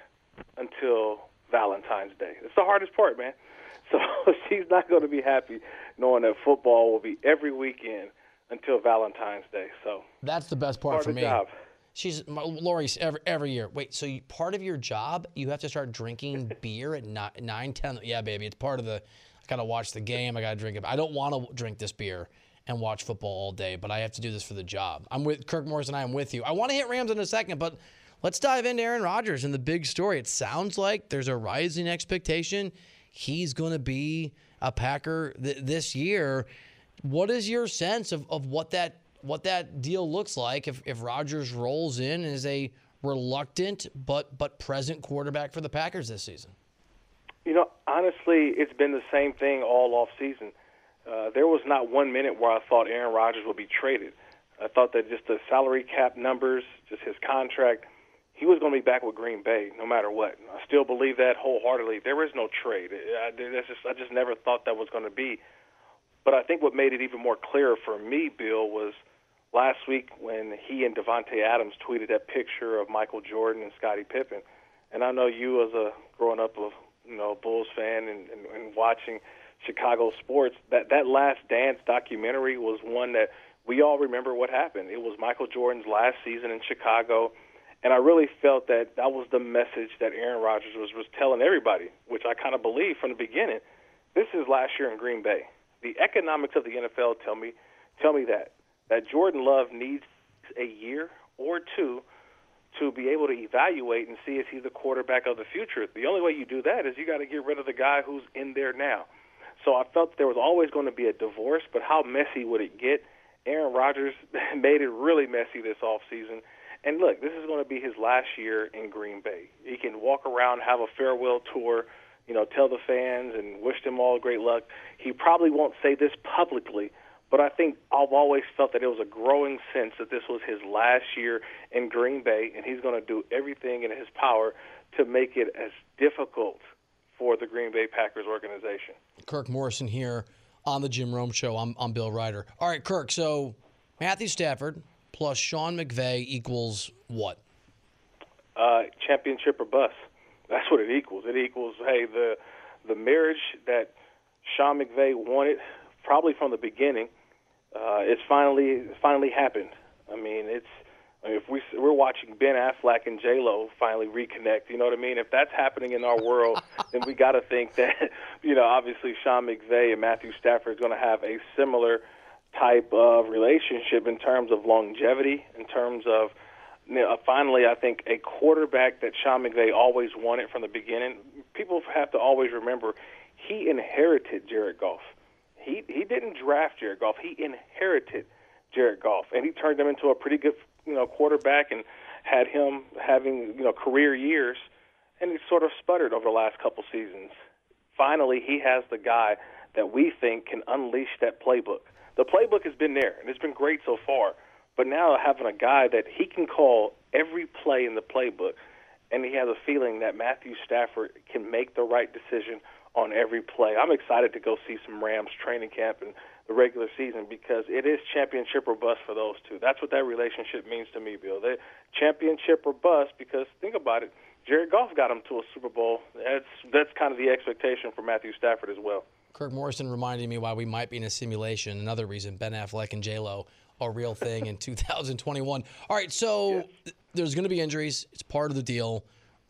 until Valentine's Day. It's the hardest part, man. <laughs> So she's not going to be happy knowing that football will be every weekend until Valentine's Day. So That's the best part for me. job. She's Lori's every every year. Wait, so you, part of your job, you have to start drinking <laughs> beer at nine, nine, ten. Yeah, baby, it's part of the. I gotta watch the game. I gotta drink it. I don't want to drink this beer and watch football all day, but I have to do this for the job. I'm with Kirk Morris and I am with you. I want to hit Rams in a second, but let's dive into Aaron Rodgers and the big story. It sounds like there's a rising expectation. He's going to be a Packer th- this year. What is your sense of, of what that what that deal looks like if, if Rodgers rolls in as a reluctant but but present quarterback for the Packers this season? You know, honestly, it's been the same thing all off season. uh, there was not one minute where I thought Aaron Rodgers would be traded. I thought that just the salary cap numbers, just his contract, he was going to be back with Green Bay no matter what. I still believe that wholeheartedly. There is no trade. I, that's just, I just never thought that was going to be. But I think what made it even more clear for me, Bill, was last week when he and Davante Adams tweeted that picture of Michael Jordan and Scottie Pippen. And I know you, as a growing up a you know Bulls fan and, and, and watching Chicago sports, that that Last Dance documentary was one that we all remember what happened. It was Michael Jordan's last season in Chicago. And I really felt that that was the message that Aaron Rodgers was, was telling everybody, which I kind of believe from the beginning. This is last year in Green Bay. The economics of the NFL tell me tell me that that Jordan Love needs a year or two to be able to evaluate and see if he's the quarterback of the future. The only way you do that is you got to get rid of the guy who's in there now. So I felt there was always going to be a divorce, but how messy would it get? Aaron Rodgers <laughs> made it really messy this off season. And look, this is going to be his last year in Green Bay. He can walk around, have a farewell tour, you know, tell the fans and wish them all great luck. He probably won't say this publicly, but I think I've always felt that it was a growing sense that this was his last year in Green Bay, and he's going to do everything in his power to make it as difficult for the Green Bay Packers organization. Kirk Morrison here on the Jim Rome Show. I'm, I'm Bill Reiter. All right, Kirk. So Matthew Stafford plus Sean McVay equals what? Uh, championship or bust. <laughs> That's what it equals. It equals hey the the marriage that Sean McVay wanted probably from the beginning. Uh, it's finally finally happened. I mean, it's I mean, if we we're watching Ben Affleck and J Lo finally reconnect, you know what I mean? If that's happening in our world, <laughs> then we got to think that <laughs> you know obviously Sean McVay and Matthew Stafford is going to have a similar type of relationship in terms of longevity, in terms of you know, finally, I think a quarterback that Sean McVay always wanted from the beginning. People have to always remember he inherited Jared Goff. He he didn't draft Jared Goff. He inherited Jared Goff, and he turned him into a pretty good you know quarterback and had him having you know career years. And he sort of sputtered over the last couple seasons. Finally, he has the guy that we think can unleash that playbook the playbook has been there and it's been great so far. But now having a guy that he can call every play in the playbook, and he has a feeling that Matthew Stafford can make the right decision on every play. I'm excited to go see some Rams training camp and the regular season because it is championship or bust for those two. That's what that relationship means to me, Bill. They championship or bust because think about it. Jared Goff got him to a Super Bowl. That's that's kind of the expectation for Matthew Stafford as well. Kirk Morrison reminded me why we might be in a simulation. Another reason Ben Affleck and J Lo a real thing in <laughs> 2021. All right, so there's going to be injuries. It's part of the deal.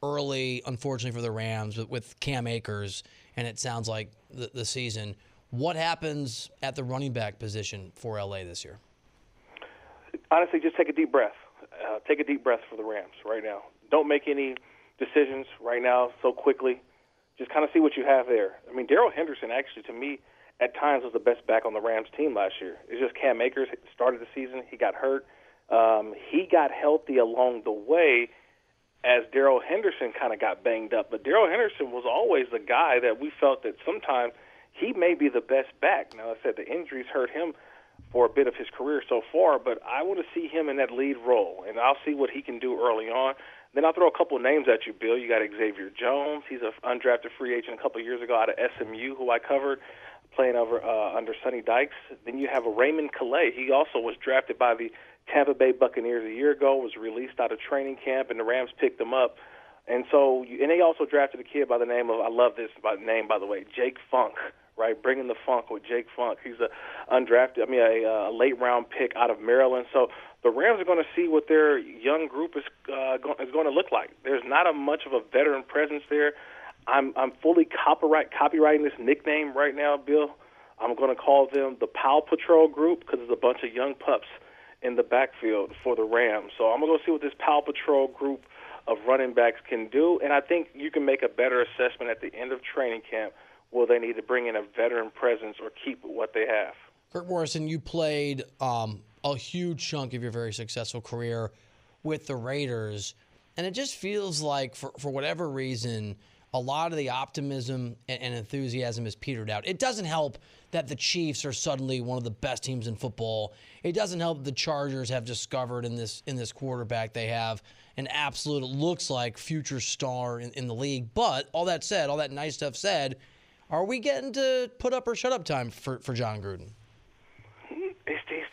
Early, unfortunately for the Rams, but with Cam Akers, and it sounds like the, the season. What happens at the running back position for LA this year? Honestly, just take a deep breath. Uh, take a deep breath for the Rams right now. Don't make any decisions right now so quickly just kind of see what you have there. I mean, Darrell Henderson actually, to me, at times was the best back on the Rams team last year. It's just Cam Akers started the season. He got hurt. Um, he got healthy along the way as Darrell Henderson kind of got banged up. But Darrell Henderson was always the guy that we felt that sometimes he may be the best back. Now, I said the injuries hurt him for a bit of his career so far, but I want to see him in that lead role, and I'll see what he can do early on. Then I'll throw a couple names at you, Bill. You got Xavier Jones. He's an undrafted free agent a couple years ago out of SMU, who I covered, playing over uh, under Sonny Dykes. Then you have a Raymond Calais. He also was drafted by the Tampa Bay Buccaneers a year ago. Was released out of training camp, and the Rams picked him up. And so, and they also drafted a kid by the name of I love this by name by the way, Jake Funk. Right, bringing the funk with Jake Funk. He's a undrafted, I mean, a, a late round pick out of Maryland. So the Rams are going to see what their young group is uh, go- is going to look like. There's not a much of a veteran presence there. I'm I'm fully copyright copywriting this nickname right now, Bill. I'm going to call them the Paw Patrol group because there's a bunch of young pups in the backfield for the Rams. So I'm going to go see what this Paw Patrol group of running backs can do, and I think you can make a better assessment at the end of training camp. Will they need to bring in a veteran presence or keep what they have? Kirk Morrison, you played um, a huge chunk of your very successful career with the Raiders. And it just feels like, for, for whatever reason, a lot of the optimism and, and enthusiasm is petered out. It doesn't help that the Chiefs are suddenly one of the best teams in football. It doesn't help the Chargers have discovered in this in this quarterback they have an absolute looks like future star in, in the league. But all that said, all that nice stuff said, are we getting to put up or shut up time for, for Jon Gruden?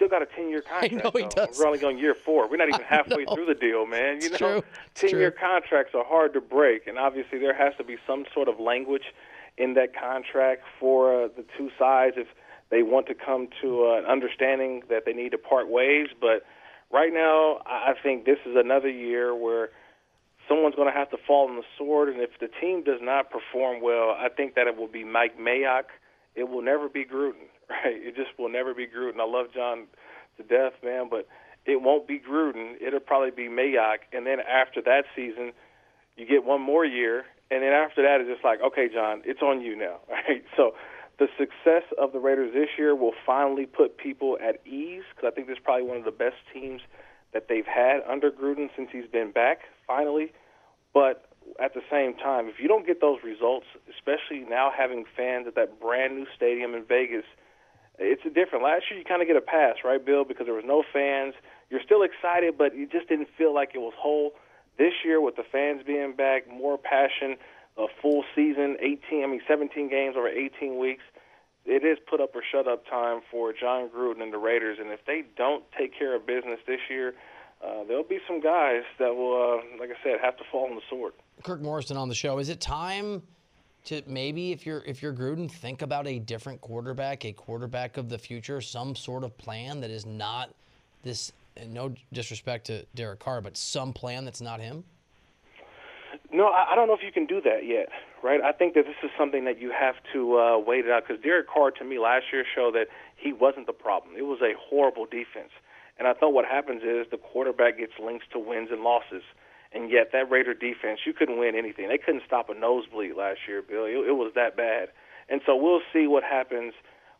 Still got a 10 year contract. <laughs> know he though. does. We're only going year four. We're not even <laughs> halfway through the deal, man. You It's know, 10 year contracts are hard to break, and obviously there has to be some sort of language in that contract for uh, the two sides if they want to come to uh, an understanding that they need to part ways. But right now, I I think this is another year where someone's going to have to fall on the sword, and if the team does not perform well, I think that it will be Mike Mayock. It will never be Gruden, right? It just will never be Gruden. I love Jon to death, man, but it won't be Gruden. It'll probably be Mayock, and then after that season, you get one more year, and then after that, it's just like, okay, Jon, it's on you now, <laughs> right? So the success of the Raiders this year will finally put people at ease because I think this is probably one of the best teams that they've had under Gruden since he's been back, finally. But at the same time, if you don't get those results, especially now having fans at that brand new stadium in Vegas, it's different. Last year, you kind of get a pass, right, Bill, because there was no fans. You're still excited, but you just didn't feel like it was whole. This year, with the fans being back, more passion, a full season, 18, I mean, 17 games over 18 weeks, it is put up or shut up time for Jon Gruden and the Raiders. And if they don't take care of business this year, uh, there'll be some guys that will, uh, like I said, have to fall on the sword. Kirk Morrison on the show. Is it time to maybe, if you're if you're Gruden, think about a different quarterback, a quarterback of the future, some sort of plan that is not this. No disrespect to Derek Carr, but some plan that's not him. No, I I don't know if you can do that yet, right? I think that this is something that you have to uh, wait it out because Derek Carr, to me, last year showed that he wasn't the problem. It was a horrible defense, and I thought what happens is the quarterback gets links to wins and losses, and yet that Raider defense, you couldn't win anything. They couldn't stop a nosebleed last year, Bill. It, it was that bad, and so we'll see what happens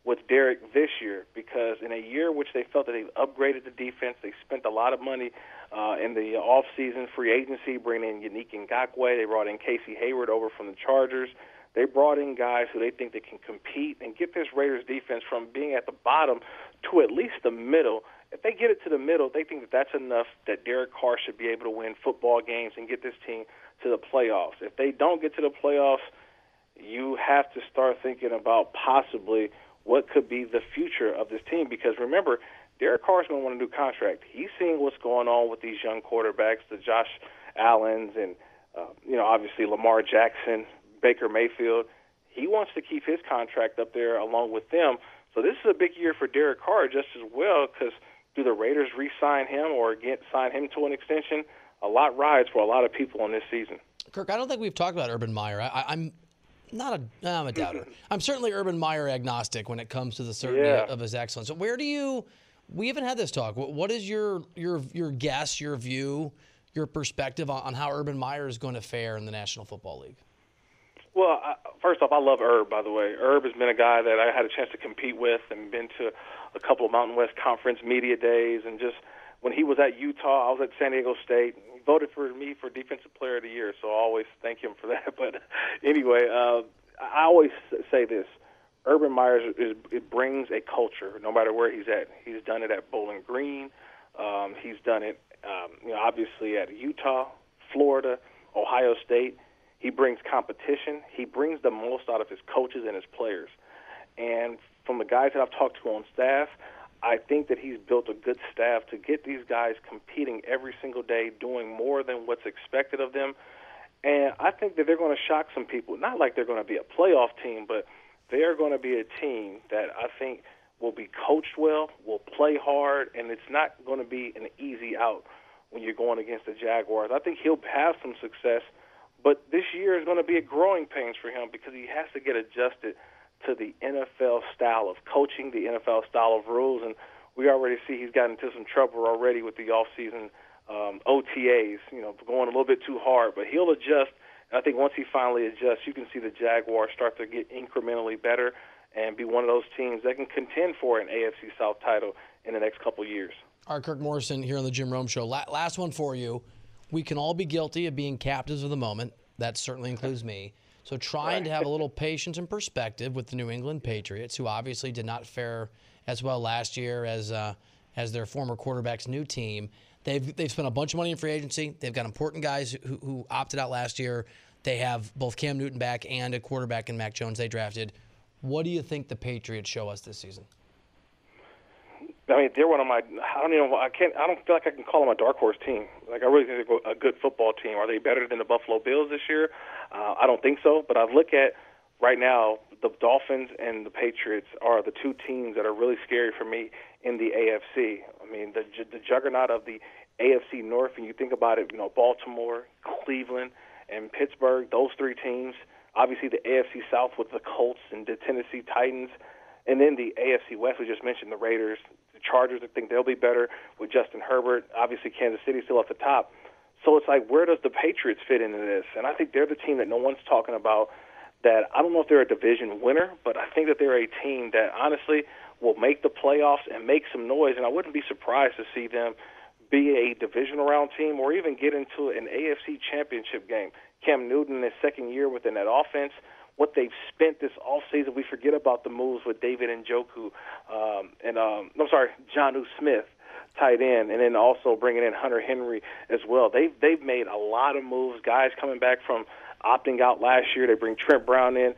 with Derek this year because in a year which they felt that they upgraded the defense, they spent a lot of money uh, in the off-season free agency, bringing in Yannick Ngakoue. They brought in Casey Hayward over from the Chargers. They brought in guys who they think they can compete and get this Raiders defense from being at the bottom to at least the middle. If they get it to the middle, they think that that's enough that Derek Carr should be able to win football games and get this team to the playoffs. If they don't get to the playoffs, you have to start thinking about possibly what could be the future of this team. Because remember, Derek Carr's going to want a new contract. He's seeing what's going on with these young quarterbacks, the Josh Allens, and uh, you know, obviously Lamar Jackson, Baker Mayfield. He wants to keep his contract up there along with them. So this is a big year for Derek Carr just as well because do the Raiders re-sign him or get sign him to an extension? A lot rides for a lot of people in this season. Kirk, I don't think we've talked about Urban Meyer. I, I, I'm not a, I'm a doubter. <laughs> I'm certainly Urban Meyer agnostic when it comes to the certainty Yeah. of his excellence. So where do you? We haven't had this talk. What, what is your your your guess, your view, your perspective on, on how Urban Meyer is going to fare in the National Football League? Well, I, first off, I love Herb. By the way, Herb has been a guy that I had a chance to compete with, and been to a couple of Mountain West Conference media days, and just when he was at Utah, I was at San Diego State. He voted for me for Defensive Player of the Year, so I always thank him for that. <laughs> But anyway, uh, I always say this: Urban Meyer is, it brings a culture, no matter where he's at. He's done it at Bowling Green. Um, he's done it, um, you know, obviously at Utah, Florida, Ohio State. He brings competition. He brings the most out of his coaches and his players. And from the guys that I've talked to on staff, I think that he's built a good staff to get these guys competing every single day, doing more than what's expected of them. And I think that they're going to shock some people. Not like they're going to be a playoff team, but they are going to be a team that I think will be coached well, will play hard, and it's not going to be an easy out when you're going against the Jaguars. I think he'll have some success, but this year is going to be a growing pains for him because he has to get adjusted to the NFL style of coaching, the NFL style of rules, and we already see he's gotten into some trouble already with the off-season um, OTAs, you know, going a little bit too hard. But he'll adjust. And I think once he finally adjusts, you can see the Jaguars start to get incrementally better and be one of those teams that can contend for an AFC South title in the next couple years. All right, Kirk Morrison here on the Jim Rome Show. La- last one for you. We can all be guilty of being captives of the moment. That certainly includes me. So trying to have a little patience and perspective with the New England Patriots, who obviously did not fare as well last year as uh, as their former quarterback's new team. They've they've spent a bunch of money in free agency. They've got important guys who, who opted out last year. They have both Cam Newton back and a quarterback in Mac Jones they drafted. What do you think the Patriots show us this season? I mean, they're one of my. I don't even. I can't. I don't feel like I can call them a dark horse team. Like I really think they're a good football team. Are they better than the Buffalo Bills this year? Uh, I don't think so. But I look at right now the Dolphins and the Patriots are the two teams that are really scary for me in the AFC. I mean, the the juggernaut of the AFC North, and you think about it, you know, Baltimore, Cleveland, and Pittsburgh. Those three teams. Obviously, the AFC South with the Colts and the Tennessee Titans. And then the AFC West, we just mentioned the Raiders, the Chargers. I think they'll be better with Justin Herbert. Obviously, Kansas City still at the top. So it's like, where does the Patriots fit into this? And I think they're the team that no one's talking about. That I don't know if they're a division winner, but I think that they're a team that honestly will make the playoffs and make some noise. And I wouldn't be surprised to see them be a divisional round team or even get into an AFC championship game. Cam Newton in his second year within that offense what they've spent this off season. We forget about the moves with David Njoku um, and um, I'm sorry, Jonnu Smith, tight end, and then also bringing in Hunter Henry as well. They've they've made a lot of moves. Guys coming back from opting out last year. They bring Trent Brown in.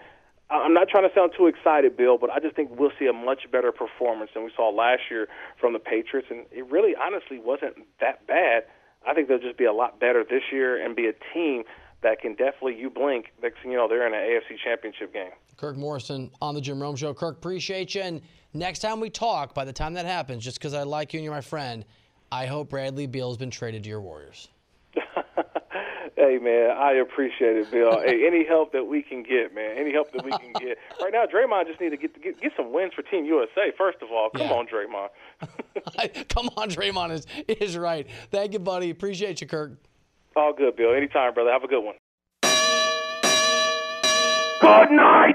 I'm not trying to sound too excited, Bill, but I just think we'll see a much better performance than we saw last year from the Patriots, and it really, honestly, wasn't that bad. I think they'll just be a lot better this year and be a team that can definitely, you blink, next thing you know, they're in an AFC championship game. Kirk Morrison on the Jim Rome Show. Kirk, appreciate you. And next time we talk, by the time that happens, just because I like you and you're my friend, I hope Bradley Beal has been traded to your Warriors. <laughs> hey man, I appreciate it, Bill. hey, any help that we can get, man, any help that we can get. <laughs> Right now, Draymond just need to get get, get some wins for Team USA. First of all, come Yeah. on, Draymond. <laughs> Come on, Draymond is, is right. Thank you, buddy. Appreciate you, Kirk. All good, Bill. Anytime, brother. Have a good one. Good night,